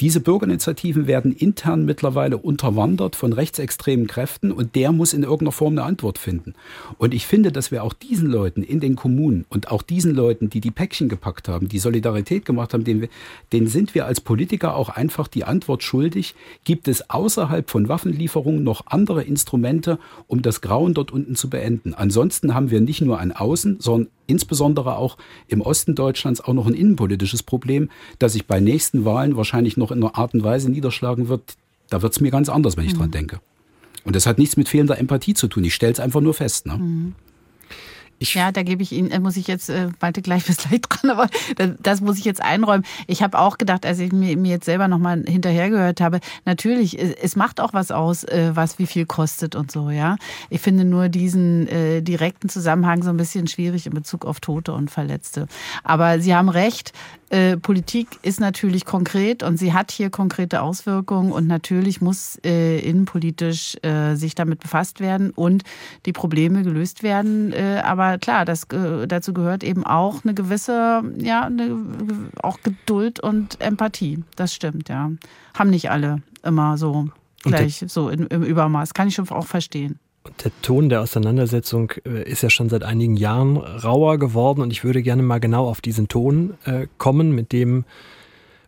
Diese Bürgerinitiativen werden intern mittlerweile unterwandert von rechtsextremen Kräften und der muss in irgendeiner Form eine Antwort finden. Und ich finde, dass wir auch diesen Leuten in den Kommunen und auch diesen Leuten, die die Päckchen gepackt haben, die Solidarität gemacht haben, denen, denen sind wir als Politiker auch einfach die Antwort schuldig. Gibt es außerhalb von Waffen Waffenlieferungen noch andere Instrumente, um das Grauen dort unten zu beenden. Ansonsten haben wir nicht nur ein Außen, sondern insbesondere auch im Osten Deutschlands auch noch ein innenpolitisches Problem, das sich bei nächsten Wahlen wahrscheinlich noch in einer Art und Weise niederschlagen wird. Da wird es mir ganz anders, wenn ich mhm. dran denke. Und das hat nichts mit fehlender Empathie zu tun. Ich stelle es einfach nur fest. Ne? Mhm. Ich ja, da gebe ich Ihnen, äh, muss ich jetzt, äh, weiter gleich bis gleich dran, aber das, muss ich jetzt einräumen. Ich habe auch gedacht, als ich mir, mir jetzt selber nochmal hinterhergehört habe, natürlich, es, es macht auch was aus, äh, was wie viel kostet und so, ja. Ich finde nur diesen äh, direkten Zusammenhang so ein bisschen schwierig in Bezug auf Tote und Verletzte. Aber Sie haben recht, äh, Politik ist natürlich konkret und sie hat hier konkrete Auswirkungen und natürlich muss äh, innenpolitisch äh, sich damit befasst werden und die Probleme gelöst werden. Äh, aber klar, das, äh, dazu gehört eben auch eine gewisse, ja, eine, auch Geduld und Empathie. Das stimmt, ja. Haben nicht alle immer so gleich so in, im Übermaß. Kann ich schon auch verstehen. Der Ton der Auseinandersetzung äh, ist ja schon seit einigen Jahren rauer geworden. Und ich würde gerne mal genau auf diesen Ton äh, kommen, mit dem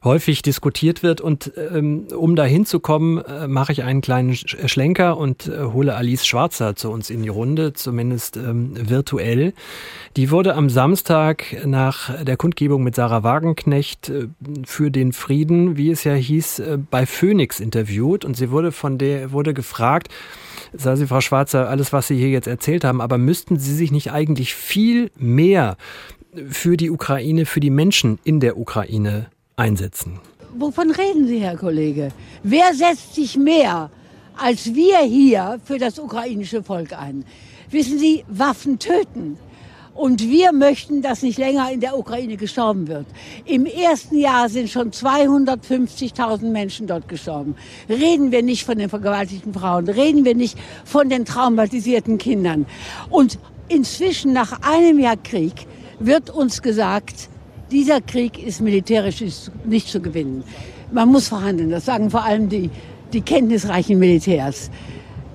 häufig diskutiert wird. Und ähm, um da hinzukommen, äh, mache ich einen kleinen Schlenker und äh, hole Alice Schwarzer zu uns in die Runde, zumindest ähm, virtuell. Die wurde am Samstag nach der Kundgebung mit Sarah Wagenknecht äh, für den Frieden, wie es ja hieß, äh, bei Phoenix interviewt und sie wurde von der wurde gefragt, sagen Sie, Frau Schwarzer, alles, was Sie hier jetzt erzählt haben, aber müssten Sie sich nicht eigentlich viel mehr für die Ukraine, für die Menschen in der Ukraine einsetzen? Wovon reden Sie, Herr Kollege? Wer setzt sich mehr als wir hier für das ukrainische Volk ein? Wissen Sie, Waffen töten. Und wir möchten, dass nicht länger in der Ukraine gestorben wird. Im ersten Jahr sind schon 250.000 Menschen dort gestorben. Reden wir nicht von den vergewaltigten Frauen, reden wir nicht von den traumatisierten Kindern. Und inzwischen, nach einem Jahr Krieg, wird uns gesagt, dieser Krieg ist militärisch nicht zu gewinnen. Man muss verhandeln, das sagen vor allem die, die kenntnisreichen Militärs.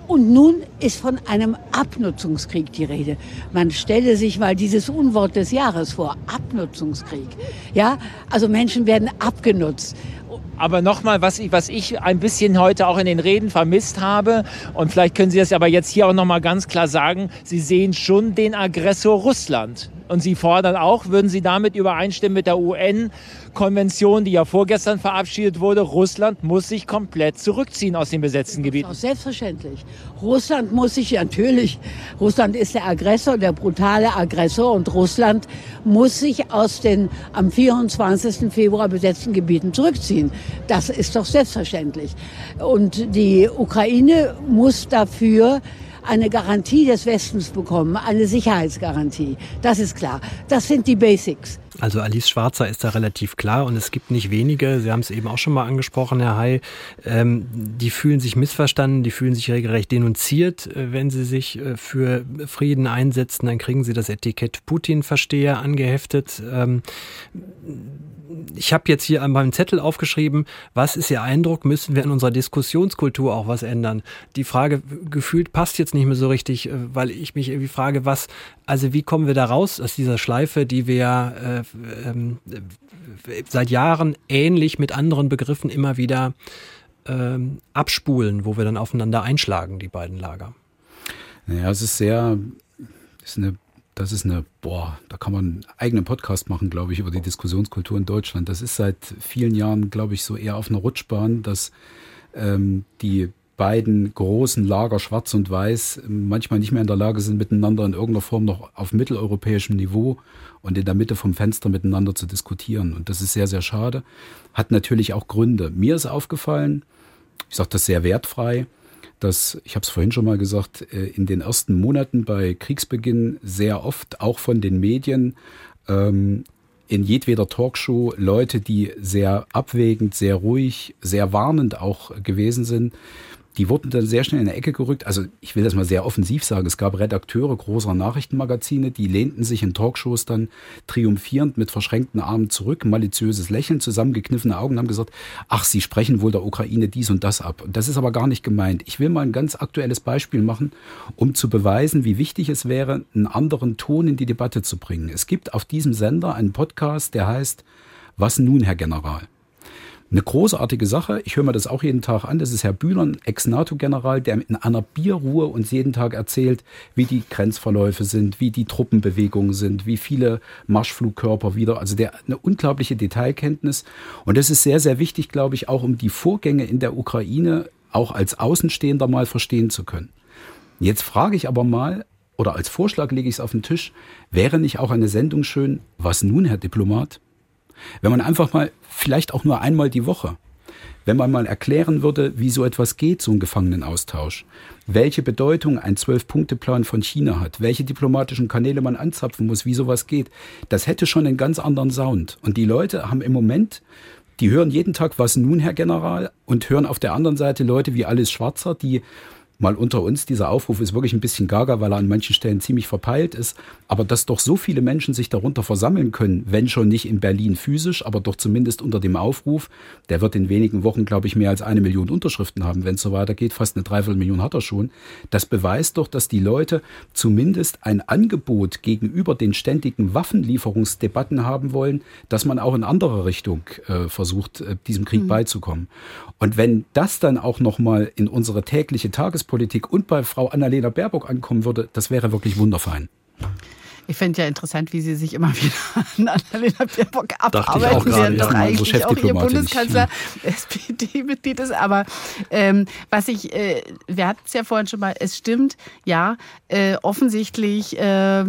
Und nun ist von einem Abnutzungskrieg die Rede. Man stelle sich mal dieses Unwort des Jahres vor. Abnutzungskrieg. Ja, also Menschen werden abgenutzt. Aber nochmal, was ich, was ich ein bisschen heute auch in den Reden vermisst habe, und vielleicht können Sie das aber jetzt hier auch nochmal ganz klar sagen, Sie sehen schon den Aggressor Russland. Und Sie fordern auch, würden Sie damit übereinstimmen mit der UN-Konvention, die ja vorgestern verabschiedet wurde, Russland muss sich komplett zurückziehen aus den besetzten Gebieten? Selbstverständlich. Russland muss sich natürlich, Russland ist der Aggressor, der brutale Aggressor und Russland muss sich aus den am 24. Februar besetzten Gebieten zurückziehen. Das ist doch selbstverständlich. Und die Ukraine muss dafür eine Garantie des Westens bekommen, eine Sicherheitsgarantie. Das ist klar. Das sind die Basics. Also Alice Schwarzer ist da relativ klar und es gibt nicht wenige, Sie haben es eben auch schon mal angesprochen, Herr Hay, ähm, die fühlen sich missverstanden, die fühlen sich regelrecht denunziert, äh, wenn sie sich äh, für Frieden einsetzen, dann kriegen sie das Etikett Putin-Versteher angeheftet. Ähm, ich habe jetzt hier an meinem Zettel aufgeschrieben, was ist Ihr Eindruck, müssen wir in unserer Diskussionskultur auch was ändern? Die Frage gefühlt passt jetzt nicht mehr so richtig, äh, weil ich mich irgendwie frage, was, also wie kommen wir da raus aus dieser Schleife, die wir äh, ähm, äh, seit Jahren ähnlich mit anderen Begriffen immer wieder äh, abspulen, wo wir dann aufeinander einschlagen, die beiden Lager? Naja, es ist sehr, ist eine, das ist eine, boah, da kann man einen eigenen Podcast machen, glaube ich, über die Diskussionskultur in Deutschland. Das ist seit vielen Jahren, glaube ich, so eher auf einer Rutschbahn, dass ähm, die beiden großen Lager Schwarz und Weiß manchmal nicht mehr in der Lage sind, miteinander in irgendeiner Form noch auf mitteleuropäischem Niveau und in der Mitte vom Fenster miteinander zu diskutieren. Und das ist sehr, sehr schade. Hat natürlich auch Gründe. Mir ist aufgefallen, ich sage das sehr wertfrei, dass, ich habe es vorhin schon mal gesagt, äh, in den ersten Monaten bei Kriegsbeginn sehr oft auch von den Medien ähm, in jedweder Talkshow Leute, die sehr abwägend, sehr ruhig, sehr warnend auch gewesen sind, die wurden dann sehr schnell in eine Ecke gerückt. Also ich will das mal sehr offensiv sagen. Es gab Redakteure großer Nachrichtenmagazine, die lehnten sich in Talkshows dann triumphierend mit verschränkten Armen zurück, maliziöses Lächeln, zusammengekniffene Augen, haben gesagt, ach, Sie sprechen wohl der Ukraine dies und das ab. Das ist aber gar nicht gemeint. Ich will mal ein ganz aktuelles Beispiel machen, um zu beweisen, wie wichtig es wäre, einen anderen Ton in die Debatte zu bringen. Es gibt auf diesem Sender einen Podcast, der heißt Was nun, Herr General? Eine großartige Sache. Ich höre mir das auch jeden Tag an. Das ist Herr Bühlern, Ex-NATO-General, der in einer Bierruhe uns jeden Tag erzählt, wie die Grenzverläufe sind, wie die Truppenbewegungen sind, wie viele Marschflugkörper wieder. Also der eine unglaubliche Detailkenntnis. Und das ist sehr, sehr wichtig, glaube ich, auch um die Vorgänge in der Ukraine auch als Außenstehender mal verstehen zu können. Jetzt frage ich aber mal, oder als Vorschlag lege ich es auf den Tisch, wäre nicht auch eine Sendung schön, was nun, Herr Diplomat? Wenn man einfach mal, vielleicht auch nur einmal die Woche, wenn man mal erklären würde, wie so etwas geht, so ein Gefangenenaustausch, welche Bedeutung ein Zwölf-Punkte-Plan von China hat, welche diplomatischen Kanäle man anzapfen muss, wie sowas geht, das hätte schon einen ganz anderen Sound. Und die Leute haben im Moment, die hören jeden Tag, was nun, Herr General, und hören auf der anderen Seite Leute wie Alice Schwarzer, die mal unter uns, dieser Aufruf ist wirklich ein bisschen gaga, weil er an manchen Stellen ziemlich verpeilt ist. Aber dass doch so viele Menschen sich darunter versammeln können, wenn schon nicht in Berlin physisch, aber doch zumindest unter dem Aufruf, der wird in wenigen Wochen, glaube ich, mehr als eine Million Unterschriften haben, wenn es so weitergeht. Fast eine Dreiviertelmillion hat er schon. Das beweist doch, dass die Leute zumindest ein Angebot gegenüber den ständigen Waffenlieferungsdebatten haben wollen, dass man auch in andere Richtung äh, versucht, äh, diesem Krieg mhm. beizukommen. Und wenn das dann auch nochmal in unsere tägliche Tagespolitik und bei Frau Annalena Baerbock ankommen würde, das wäre wirklich wunderfein. Ich finde ja interessant, wie Sie sich immer wieder an Annalena Baerbock abarbeiten, während doch eigentlich auch Ihr Bundeskanzler ja. SPD-Mitglied ist. Aber ähm, was ich, äh, wir hatten es ja vorhin schon mal, es stimmt, ja, äh, offensichtlich äh,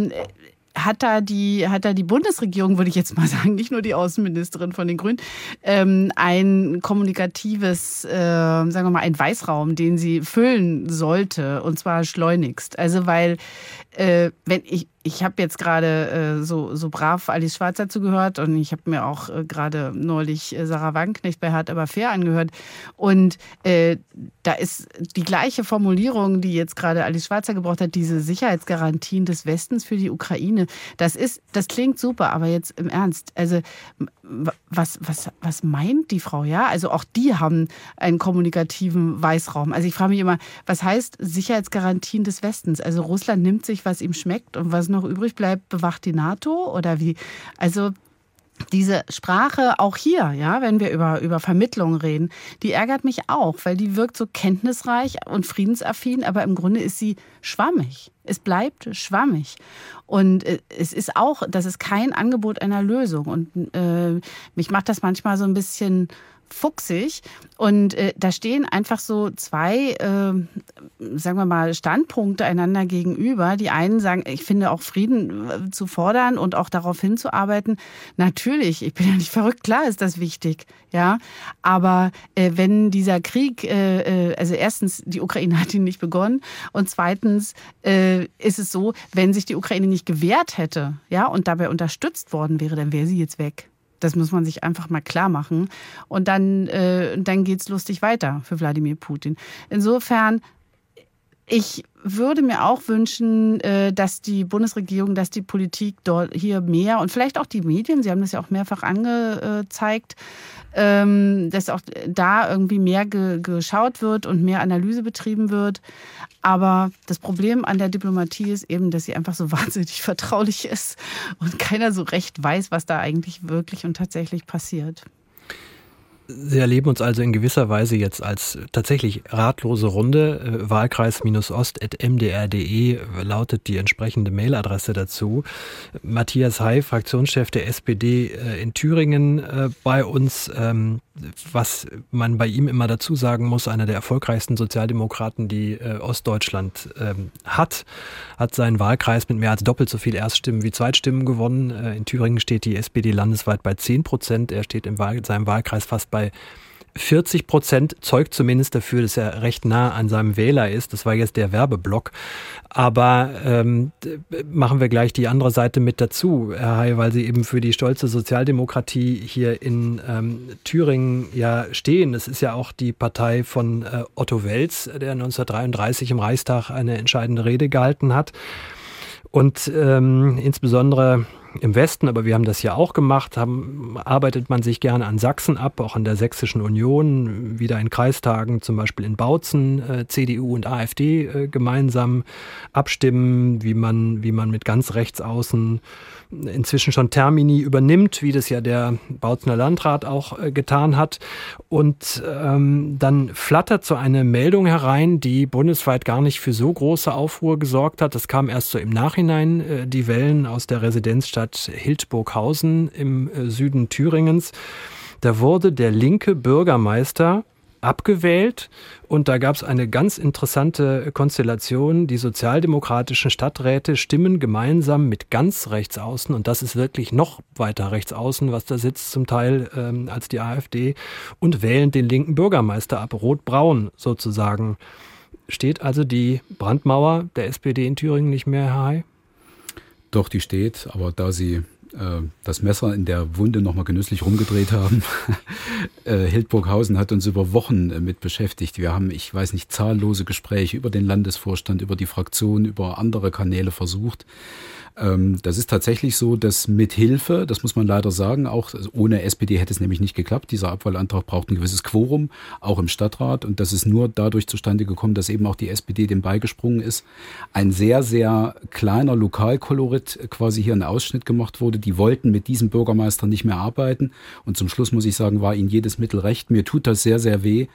hat da die, hat da die Bundesregierung, würde ich jetzt mal sagen, nicht nur die Außenministerin von den Grünen, ähm, ein kommunikatives, äh, sagen wir mal, ein Weißraum, den sie füllen sollte, und zwar schleunigst. Also weil, äh, wenn ich, ich habe jetzt gerade äh, so, so brav Alice Schwarzer zugehört und ich habe mir auch äh, gerade neulich äh, Sarah Wagenknecht bei Hart aber fair angehört. Und äh, da ist die gleiche Formulierung, die jetzt gerade Alice Schwarzer gebraucht hat, diese Sicherheitsgarantien des Westens für die Ukraine. Das ist, das klingt super, aber jetzt im Ernst. Also was, was, was meint die Frau? Ja, also auch die haben einen kommunikativen Weißraum. Also ich frage mich immer, was heißt Sicherheitsgarantien des Westens? Also Russland nimmt sich, was ihm schmeckt und was noch übrig bleibt, bewacht die NATO oder wie? Also diese Sprache auch hier, ja, wenn wir über, über Vermittlung reden, die ärgert mich auch, weil die wirkt so kenntnisreich und friedensaffin, aber im Grunde ist sie schwammig. Es bleibt schwammig. Und äh, es ist auch, das ist kein Angebot einer Lösung. Und äh, mich macht das manchmal so ein bisschen fuchsig. Und äh, da stehen einfach so zwei, äh, sagen wir mal, Standpunkte einander gegenüber. Die einen sagen, ich finde auch Frieden äh, zu fordern und auch darauf hinzuarbeiten. Natürlich, ich bin ja nicht verrückt, klar ist das wichtig. Ja, aber äh, wenn dieser Krieg, äh, äh, also erstens, die Ukraine hat ihn nicht begonnen und zweitens äh, ist es so, wenn sich die Ukraine nicht gewehrt hätte, ja, und dabei unterstützt worden wäre, dann wäre sie jetzt weg. Das muss man sich einfach mal klar machen. Und dann, äh, dann geht's lustig weiter für Wladimir Putin. Insofern, ich würde mir auch wünschen, äh, dass die Bundesregierung, dass die Politik dort hier mehr und vielleicht auch die Medien, Sie haben das ja auch mehrfach angezeigt, ähm, dass auch da irgendwie mehr geschaut wird und mehr Analyse betrieben wird. Aber das Problem an der Diplomatie ist eben, dass sie einfach so wahnsinnig vertraulich ist und keiner so recht weiß, was da eigentlich wirklich und tatsächlich passiert. Sie erleben uns also in gewisser Weise jetzt als tatsächlich ratlose Runde. Äh, Wahlkreis-ost.mdr.de lautet die entsprechende Mailadresse dazu. Matthias Hay, Fraktionschef der SPD äh, in Thüringen äh, bei uns. Ähm, was man bei ihm immer dazu sagen muss, einer der erfolgreichsten Sozialdemokraten, die Ostdeutschland ähm, hat, hat seinen Wahlkreis mit mehr als doppelt so viel Erststimmen wie Zweitstimmen gewonnen. in Thüringen steht die SPD landesweit bei 10 Prozent. Er steht in seinem Wahlkreis fast bei bei 40 Prozent zeugt zumindest dafür, dass er recht nah an seinem Wähler ist. Das war jetzt der Werbeblock. Aber ähm, machen wir gleich die andere Seite mit dazu, Herr Hay, weil Sie eben für die stolze Sozialdemokratie hier in ähm, Thüringen ja stehen. Es ist ja auch die Partei von äh, Otto Welz, der 1933 im Reichstag eine entscheidende Rede gehalten hat. Und ähm, insbesondere im Westen, aber wir haben das ja auch gemacht, haben, arbeitet man sich gerne an Sachsen ab, auch an der Sächsischen Union, wieder in Kreistagen, zum Beispiel in Bautzen, äh, CDU und AfD äh, gemeinsam abstimmen, wie man, wie man mit ganz rechts außen inzwischen schon Termini übernimmt, wie das ja der Bautzener Landrat auch äh, getan hat. Und ähm, dann flattert so eine Meldung herein, die bundesweit gar nicht für so große Aufruhr gesorgt hat. Das kam erst so im Nachhinein, äh, die Wellen aus der Residenzstadt Hildburghausen im äh, Süden Thüringens. Da wurde der linke Bürgermeister abgewählt und da gab es eine ganz interessante Konstellation. Die sozialdemokratischen Stadträte stimmen gemeinsam mit ganz rechts außen und das ist wirklich noch weiter rechts außen, was da sitzt zum Teil ähm, als die AfD und wählen den linken Bürgermeister ab, rot-braun sozusagen. Steht also die Brandmauer der SPD in Thüringen nicht mehr, Herr Hay? Doch, die steht, aber da sie äh, das Messer in der Wunde nochmal genüsslich rumgedreht haben. Äh, Hildburghausen hat uns über Wochen äh, mit beschäftigt. Wir haben, ich weiß nicht, zahllose Gespräche über den Landesvorstand, über die Fraktion, über andere Kanäle versucht. Ähm, das ist tatsächlich so, dass mit Hilfe, das muss man leider sagen, auch ohne SPD hätte es nämlich nicht geklappt. Dieser Abwahlantrag braucht ein gewisses Quorum, auch im Stadtrat. Und das ist nur dadurch zustande gekommen, dass eben auch die SPD dem beigesprungen ist. Ein sehr, sehr kleiner Lokalkolorit quasi hier ein Ausschnitt gemacht wurde. Die wollten mit diesem Bürgermeister nicht mehr arbeiten. Und zum Schluss muss ich sagen, war ihnen jedes Mittel recht. Mir tut das sehr, sehr weh,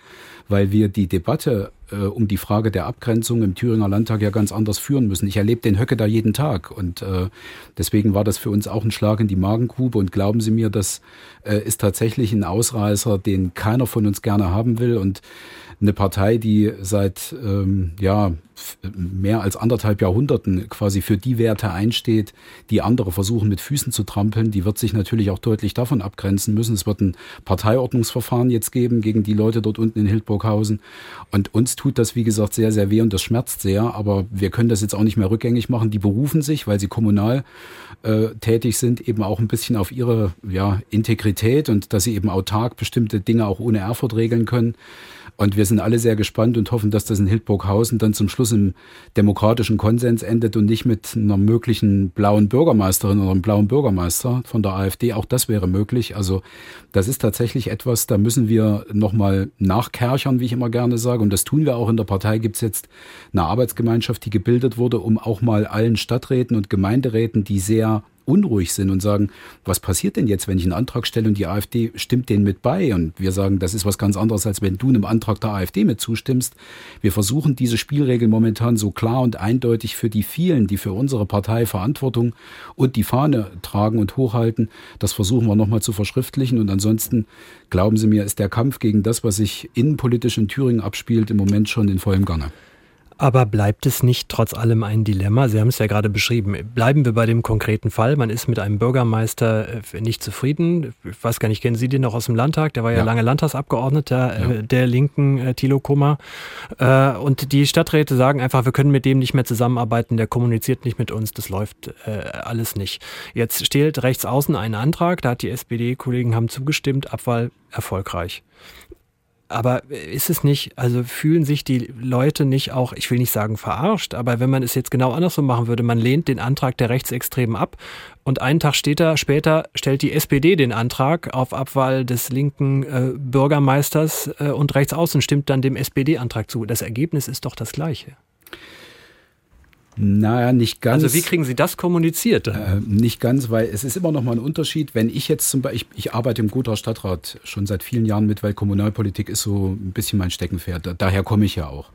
weil wir die Debatte äh, um die Frage der Abgrenzung im Thüringer Landtag ja ganz anders führen müssen. Ich erlebe den Höcke da jeden Tag und äh, deswegen war das für uns auch ein Schlag in die Magengrube und glauben Sie mir, das äh, ist tatsächlich ein Ausreißer, den keiner von uns gerne haben will und eine Partei, die seit ähm, ja, mehr als anderthalb Jahrhunderten quasi für die Werte einsteht, die andere versuchen mit Füßen zu trampeln, die wird sich natürlich auch deutlich davon abgrenzen müssen. Es wird ein Parteiordnungsverfahren jetzt geben gegen die Leute dort unten in Hildburghausen. Und uns tut das, wie gesagt, sehr, sehr weh und das schmerzt sehr. Aber wir können das jetzt auch nicht mehr rückgängig machen. Die berufen sich, weil sie kommunal äh, tätig sind, eben auch ein bisschen auf ihre ja, Integrität und dass sie eben autark bestimmte Dinge auch ohne Erfurt regeln können. Und wir sind alle sehr gespannt und hoffen, dass das in Hildburghausen dann zum Schluss im demokratischen Konsens endet und nicht mit einer möglichen blauen Bürgermeisterin oder einem blauen Bürgermeister von der AfD. Auch das wäre möglich. Also das ist tatsächlich etwas, da müssen wir nochmal nachkerchern, wie ich immer gerne sage. Und das tun wir auch in der Partei. Gibt es jetzt eine Arbeitsgemeinschaft, die gebildet wurde, um auch mal allen Stadträten und Gemeinderäten, die sehr unruhig sind und sagen, was passiert denn jetzt, wenn ich einen Antrag stelle und die AfD stimmt den mit bei? Und wir sagen, das ist was ganz anderes, als wenn du einem Antrag der AfD mit zustimmst. Wir versuchen diese Spielregeln momentan so klar und eindeutig für die vielen, die für unsere Partei Verantwortung und die Fahne tragen und hochhalten, das versuchen wir nochmal zu verschriftlichen. Und ansonsten, glauben Sie mir, ist der Kampf gegen das, was sich innenpolitisch in Thüringen abspielt, im Moment schon in vollem Gange. Aber bleibt es nicht trotz allem ein Dilemma? Sie haben es ja gerade beschrieben. Bleiben wir bei dem konkreten Fall. Man ist mit einem Bürgermeister äh, nicht zufrieden. Ich weiß gar nicht, kennen Sie den noch aus dem Landtag? Der war ja, ja. lange Landtagsabgeordneter äh, ja. der Linken, äh, Thilo Kummer. Und die Stadträte sagen einfach, wir können mit dem nicht mehr zusammenarbeiten. Der kommuniziert nicht mit uns. Das läuft alles nicht. Jetzt stellt rechts außen einen Antrag. Da hat die SPD-Kollegen haben zugestimmt. Abwahl erfolgreich. Aber ist es nicht, also fühlen sich die Leute nicht auch, ich will nicht sagen verarscht, aber wenn man es jetzt genau andersrum machen würde, man lehnt den Antrag der Rechtsextremen ab und einen Tag später, später stellt die SPD den Antrag auf Abwahl des linken äh, Bürgermeisters äh, und rechtsaußen stimmt dann dem SPD-Antrag zu. Das Ergebnis ist doch das gleiche. Naja, nicht ganz. Also wie kriegen Sie das kommuniziert? Äh, nicht ganz, weil es ist immer noch mal ein Unterschied, wenn ich jetzt zum Beispiel, ich, ich arbeite im Gotha Stadtrat schon seit vielen Jahren mit, weil Kommunalpolitik ist so ein bisschen mein Steckenpferd. Daher komme ich ja auch.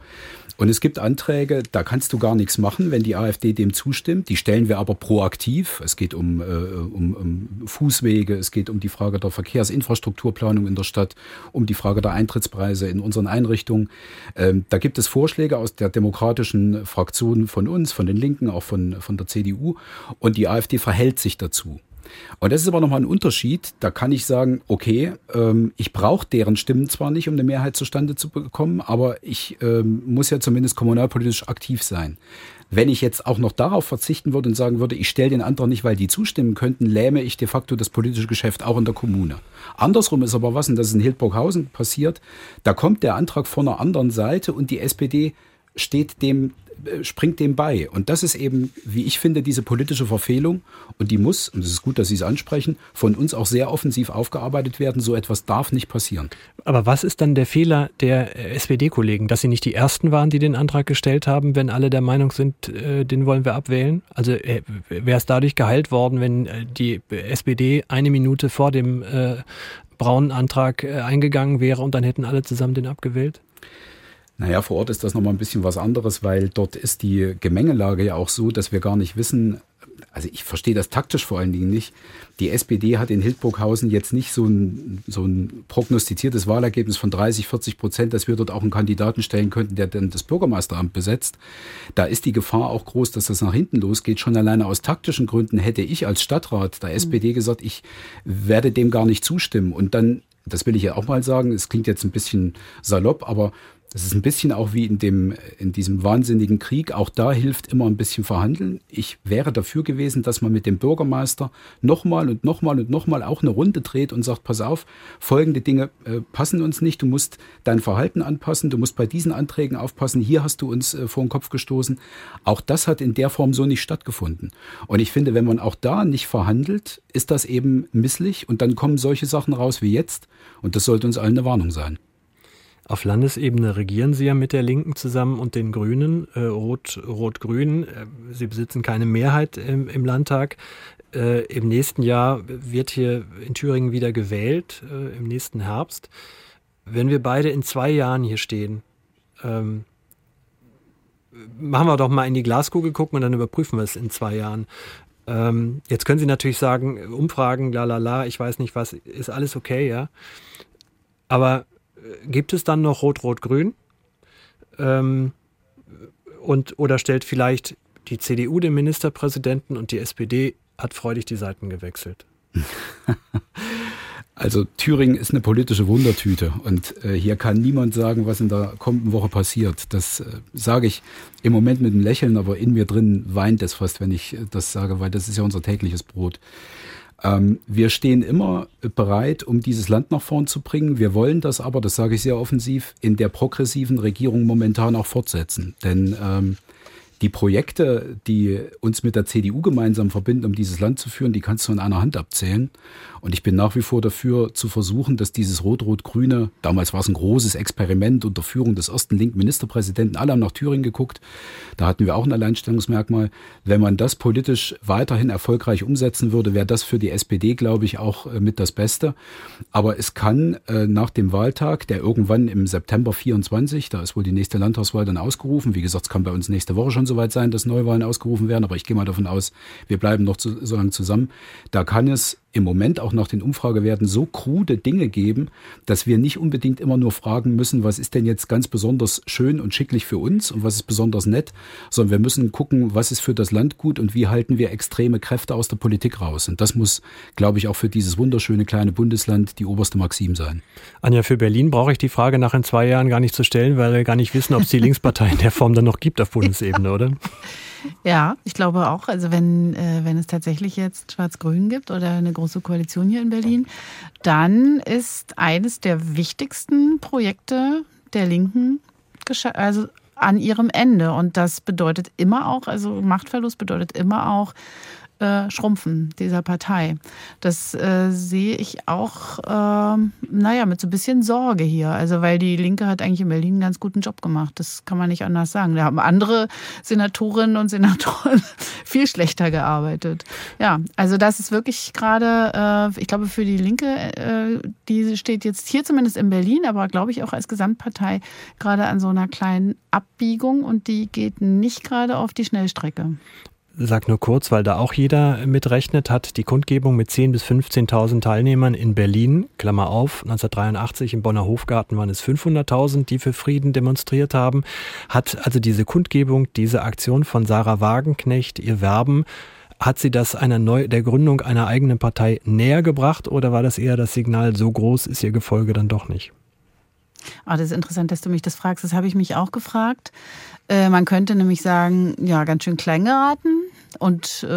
Und es gibt Anträge, da kannst du gar nichts machen, wenn die AfD dem zustimmt. Die stellen wir aber proaktiv. Es geht um, äh, um, um Fußwege, es geht um die Frage der Verkehrsinfrastrukturplanung in der Stadt, um die Frage der Eintrittspreise in unseren Einrichtungen. Ähm, da gibt es Vorschläge aus der demokratischen Fraktion von uns, von den Linken, auch von, von der CDU. Und die AfD verhält sich dazu. Und das ist aber nochmal ein Unterschied. Da kann ich sagen, okay, ähm, ich brauche deren Stimmen zwar nicht, um eine Mehrheit zustande zu bekommen, aber ich ähm, muss ja zumindest kommunalpolitisch aktiv sein. Wenn ich jetzt auch noch darauf verzichten würde und sagen würde, ich stelle den anderen nicht, weil die zustimmen könnten, lähme ich de facto das politische Geschäft auch in der Kommune. Andersrum ist aber was, und das ist in Hildburghausen passiert, da kommt der Antrag von einer anderen Seite und die SPD steht dem springt dem bei. Und das ist eben, wie ich finde, diese politische Verfehlung. Und die muss, und es ist gut, dass Sie es ansprechen, von uns auch sehr offensiv aufgearbeitet werden. So etwas darf nicht passieren. Aber was ist dann der Fehler der äh, SPD-Kollegen, dass sie nicht die Ersten waren, die den Antrag gestellt haben, wenn alle der Meinung sind, äh, den wollen wir abwählen? Also wäre es dadurch geheilt worden, wenn die SPD eine Minute vor dem äh, braunen Antrag eingegangen wäre und dann hätten alle zusammen den abgewählt? Naja, vor Ort ist das nochmal ein bisschen was anderes, weil dort ist die Gemengelage ja auch so, dass wir gar nicht wissen, also ich verstehe das taktisch vor allen Dingen nicht. Die SPD hat in Hildburghausen jetzt nicht so ein, so ein prognostiziertes Wahlergebnis von 30, 40 Prozent, dass wir dort auch einen Kandidaten stellen könnten, der dann das Bürgermeisteramt besetzt. Da ist die Gefahr auch groß, dass das nach hinten losgeht. Schon alleine aus taktischen Gründen hätte ich als Stadtrat der SPD gesagt, ich werde dem gar nicht zustimmen. Und dann das will ich ja auch mal sagen, es klingt jetzt ein bisschen salopp, aber das ist ein bisschen auch wie in dem, in diesem wahnsinnigen Krieg. Auch da hilft immer ein bisschen verhandeln. Ich wäre dafür gewesen, dass man mit dem Bürgermeister nochmal und nochmal und nochmal auch eine Runde dreht und sagt, pass auf, folgende Dinge äh, passen uns nicht. Du musst dein Verhalten anpassen. Du musst bei diesen Anträgen aufpassen. Hier hast du uns äh, vor den Kopf gestoßen. Auch das hat in der Form so nicht stattgefunden. Und ich finde, wenn man auch da nicht verhandelt, ist das eben misslich. Und dann kommen solche Sachen raus wie jetzt. Und das sollte uns allen eine Warnung sein. Auf Landesebene regieren Sie ja mit der Linken zusammen und den Grünen, äh, Rot, Rot-Grün. Äh, Sie besitzen keine Mehrheit im, im Landtag. Äh, Im nächsten Jahr wird hier in Thüringen wieder gewählt, äh, im nächsten Herbst. Wenn wir beide in zwei Jahren hier stehen, ähm, machen wir doch mal in die Glaskugel gucken und dann überprüfen wir es in zwei Jahren. Ähm, jetzt können Sie natürlich sagen, Umfragen, la la la, ich weiß nicht was, ist alles okay, ja. Aber gibt es dann noch Rot-Rot-Grün? Ähm, und, oder stellt vielleicht die CDU den Ministerpräsidenten und die SPD hat freudig die Seiten gewechselt? Also Thüringen ist eine politische Wundertüte und äh, hier kann niemand sagen, was in der kommenden Woche passiert. Das äh, sage ich im Moment mit einem Lächeln, aber in mir drin weint es fast, wenn ich das sage, weil das ist ja unser tägliches Brot. Ähm, wir stehen immer bereit, um dieses Land nach vorn zu bringen. Wir wollen das aber, das sage ich sehr offensiv, in der progressiven Regierung momentan auch fortsetzen. Denn ähm, die Projekte, die uns mit der CDU gemeinsam verbinden, um dieses Land zu führen, die kannst du in einer Hand abzählen. Und ich bin nach wie vor dafür zu versuchen, dass dieses Rot-Rot-Grüne, damals war es ein großes Experiment unter Führung des ersten linken Ministerpräsidenten, alle haben nach Thüringen geguckt, da hatten wir auch ein Alleinstellungsmerkmal. Wenn man das politisch weiterhin erfolgreich umsetzen würde, wäre das für die SPD, glaube ich, auch äh, mit das Beste. Aber es kann äh, nach dem Wahltag, der irgendwann im September 24, da ist wohl die nächste Landtagswahl dann ausgerufen, wie gesagt, es kann bei uns nächste Woche schon soweit sein, dass Neuwahlen ausgerufen werden, aber ich gehe mal davon aus, wir bleiben noch zu, so lange zusammen. Da kann es im Moment auch nach den Umfragewerten so krude Dinge geben, dass wir nicht unbedingt immer nur fragen müssen, was ist denn jetzt ganz besonders schön und schicklich für uns und was ist besonders nett, sondern wir müssen gucken, was ist für das Land gut und wie halten wir extreme Kräfte aus der Politik raus. Und das muss, glaube ich, auch für dieses wunderschöne kleine Bundesland die oberste Maxim sein. Anja, für Berlin brauche ich die Frage nach in zwei Jahren gar nicht zu stellen, weil wir gar nicht wissen, ob es die Linkspartei in der Form dann noch gibt auf Bundesebene, oder? Ja, ich glaube auch. Also wenn, äh, wenn es tatsächlich jetzt Schwarz-Grün gibt oder eine große Koalition hier in Berlin, dann ist eines der wichtigsten Projekte der Linken also an ihrem Ende. Und das bedeutet immer auch, also Machtverlust bedeutet immer auch äh, schrumpfen dieser Partei. Das äh, sehe ich auch, äh, naja, mit so ein bisschen Sorge hier. Also, weil die Linke hat eigentlich in Berlin einen ganz guten Job gemacht. Das kann man nicht anders sagen. Da haben andere Senatorinnen und Senatoren viel schlechter gearbeitet. Ja, also das ist wirklich gerade, äh, ich glaube, für die Linke, äh, die steht jetzt hier zumindest in Berlin, aber glaube ich auch als Gesamtpartei gerade an so einer kleinen Abbiegung und die geht nicht gerade auf die Schnellstrecke sag nur kurz, weil da auch jeder mitrechnet, hat die Kundgebung mit 10.000 bis 15.000 Teilnehmern in Berlin, Klammer auf, 1983 im Bonner Hofgarten waren es 500.000, die für Frieden demonstriert haben, hat also diese Kundgebung, diese Aktion von Sarah Wagenknecht, ihr Werben, hat sie das einer Neu der Gründung einer eigenen Partei näher gebracht oder war das eher das Signal, so groß ist ihr Gefolge dann doch nicht? Ah, das ist interessant, dass du mich das fragst. Das habe ich mich auch gefragt. Äh, man könnte nämlich sagen, ja, ganz schön klein geraten und äh,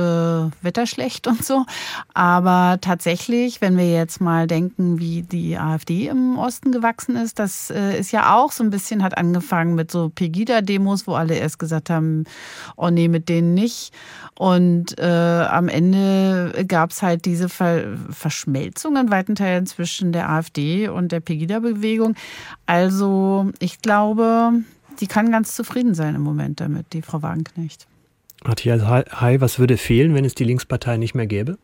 Wetter schlecht und so. Aber tatsächlich, wenn wir jetzt mal denken, wie die AfD im Osten gewachsen ist, das äh, ist ja auch so ein bisschen, hat angefangen mit so Pegida-Demos, wo alle erst gesagt haben, oh nee, mit denen nicht. Und äh, am Ende gab es halt diese Ver Verschmelzung in weiten Teilen zwischen der AfD und der Pegida-Bewegung. Also ich glaube, die kann ganz zufrieden sein im Moment damit, die Frau Wagenknecht. Matthias Hay, was würde fehlen, wenn es die Linkspartei nicht mehr gäbe?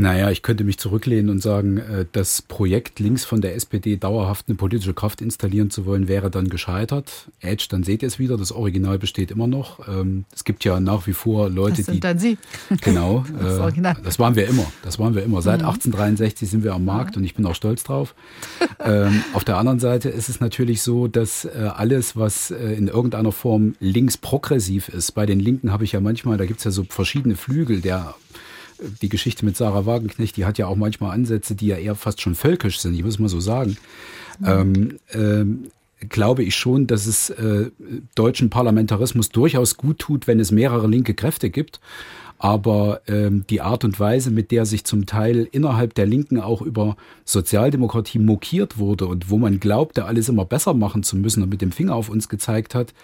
Naja, ich könnte mich zurücklehnen und sagen, äh, das Projekt links von der SPD dauerhaft eine politische Kraft installieren zu wollen, wäre dann gescheitert. Edge, dann seht ihr es wieder, das Original besteht immer noch. Ähm, es gibt ja nach wie vor Leute, das sind die. Dann Sie. Genau. Das, äh, Original. das waren wir immer. Das waren wir immer. Seit 1863 mhm. sind wir am Markt und ich bin auch stolz drauf. ähm, auf der anderen Seite ist es natürlich so, dass äh, alles, was in irgendeiner Form links progressiv ist, bei den Linken habe ich ja manchmal, da gibt es ja so verschiedene Flügel, der die Geschichte mit Sarah Wagenknecht, die hat ja auch manchmal Ansätze, die ja eher fast schon völkisch sind, ich muss mal so sagen. Mhm. Ähm, ähm, glaube ich schon, dass es äh, deutschen Parlamentarismus durchaus gut tut, wenn es mehrere linke Kräfte gibt. Aber ähm, die Art und Weise, mit der sich zum Teil innerhalb der Linken auch über Sozialdemokratie mokiert wurde und wo man glaubte, alles immer besser machen zu müssen und mit dem Finger auf uns gezeigt hat,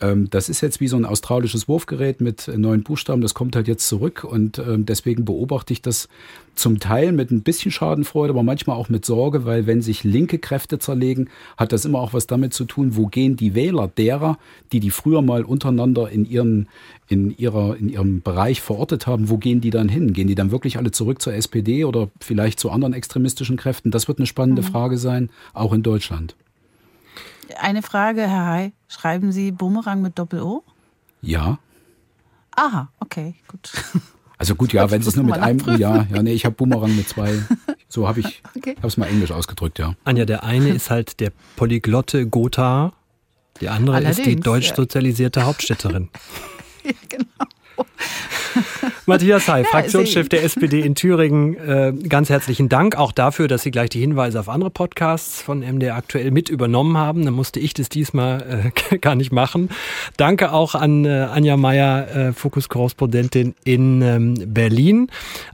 ähm, das ist jetzt wie so ein australisches Wurfgerät mit neuen Buchstaben, das kommt halt jetzt zurück und ähm, deswegen beobachte ich das zum Teil mit ein bisschen Schadenfreude, aber manchmal auch mit Sorge, weil wenn sich linke Kräfte zerlegen, hat das immer auch was damit zu tun, wo gehen die Wähler derer, die die früher mal untereinander in ihren in ihrer in ihrem Bereich verortet haben, wo gehen die dann hin? Gehen die dann wirklich alle zurück zur SPD oder vielleicht zu anderen extremistischen Kräften? Das wird eine spannende mhm. Frage sein, auch in Deutschland. Eine Frage, Herr Hay. Schreiben Sie Bumerang mit Doppel-O? Ja. Aha, okay, gut. Also gut, ja, wenn Sie es nur mit einem, ja, ja, nee, ich habe Bumerang mit zwei. So habe ich, okay. habe es mal englisch ausgedrückt, ja. Anja, der eine ist halt der polyglotte Gotha, die andere Allerdings, ist die deutsch sozialisierte ja. Hauptstädterin. ja, genau. Matthias Hay, Fraktionschef der SPD in Thüringen, äh, ganz herzlichen Dank auch dafür, dass Sie gleich die Hinweise auf andere Podcasts von MDR aktuell mit übernommen haben. Da musste ich das diesmal äh, gar nicht machen. Danke auch an äh, Anja Meyer, äh, Fokus-Korrespondentin in ähm, Berlin.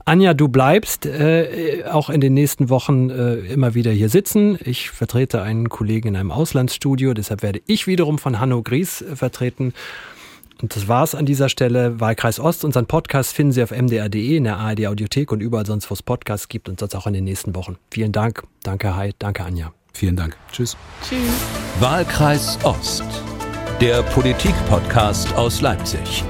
Anja, du bleibst äh, auch in den nächsten Wochen äh, immer wieder hier sitzen. Ich vertrete einen Kollegen in einem Auslandsstudio, deshalb werde ich wiederum von Hanno Gries vertreten. Und das war's an dieser Stelle. Wahlkreis Ost. Unseren Podcast finden Sie auf mdr.de, in der ARD Audiothek und überall sonst, wo es Podcasts gibt und sonst auch in den nächsten Wochen. Vielen Dank. Danke, Hai. Danke, Anja. Vielen Dank. Tschüss. Tschüss. Wahlkreis Ost. Der Politik-Podcast aus Leipzig.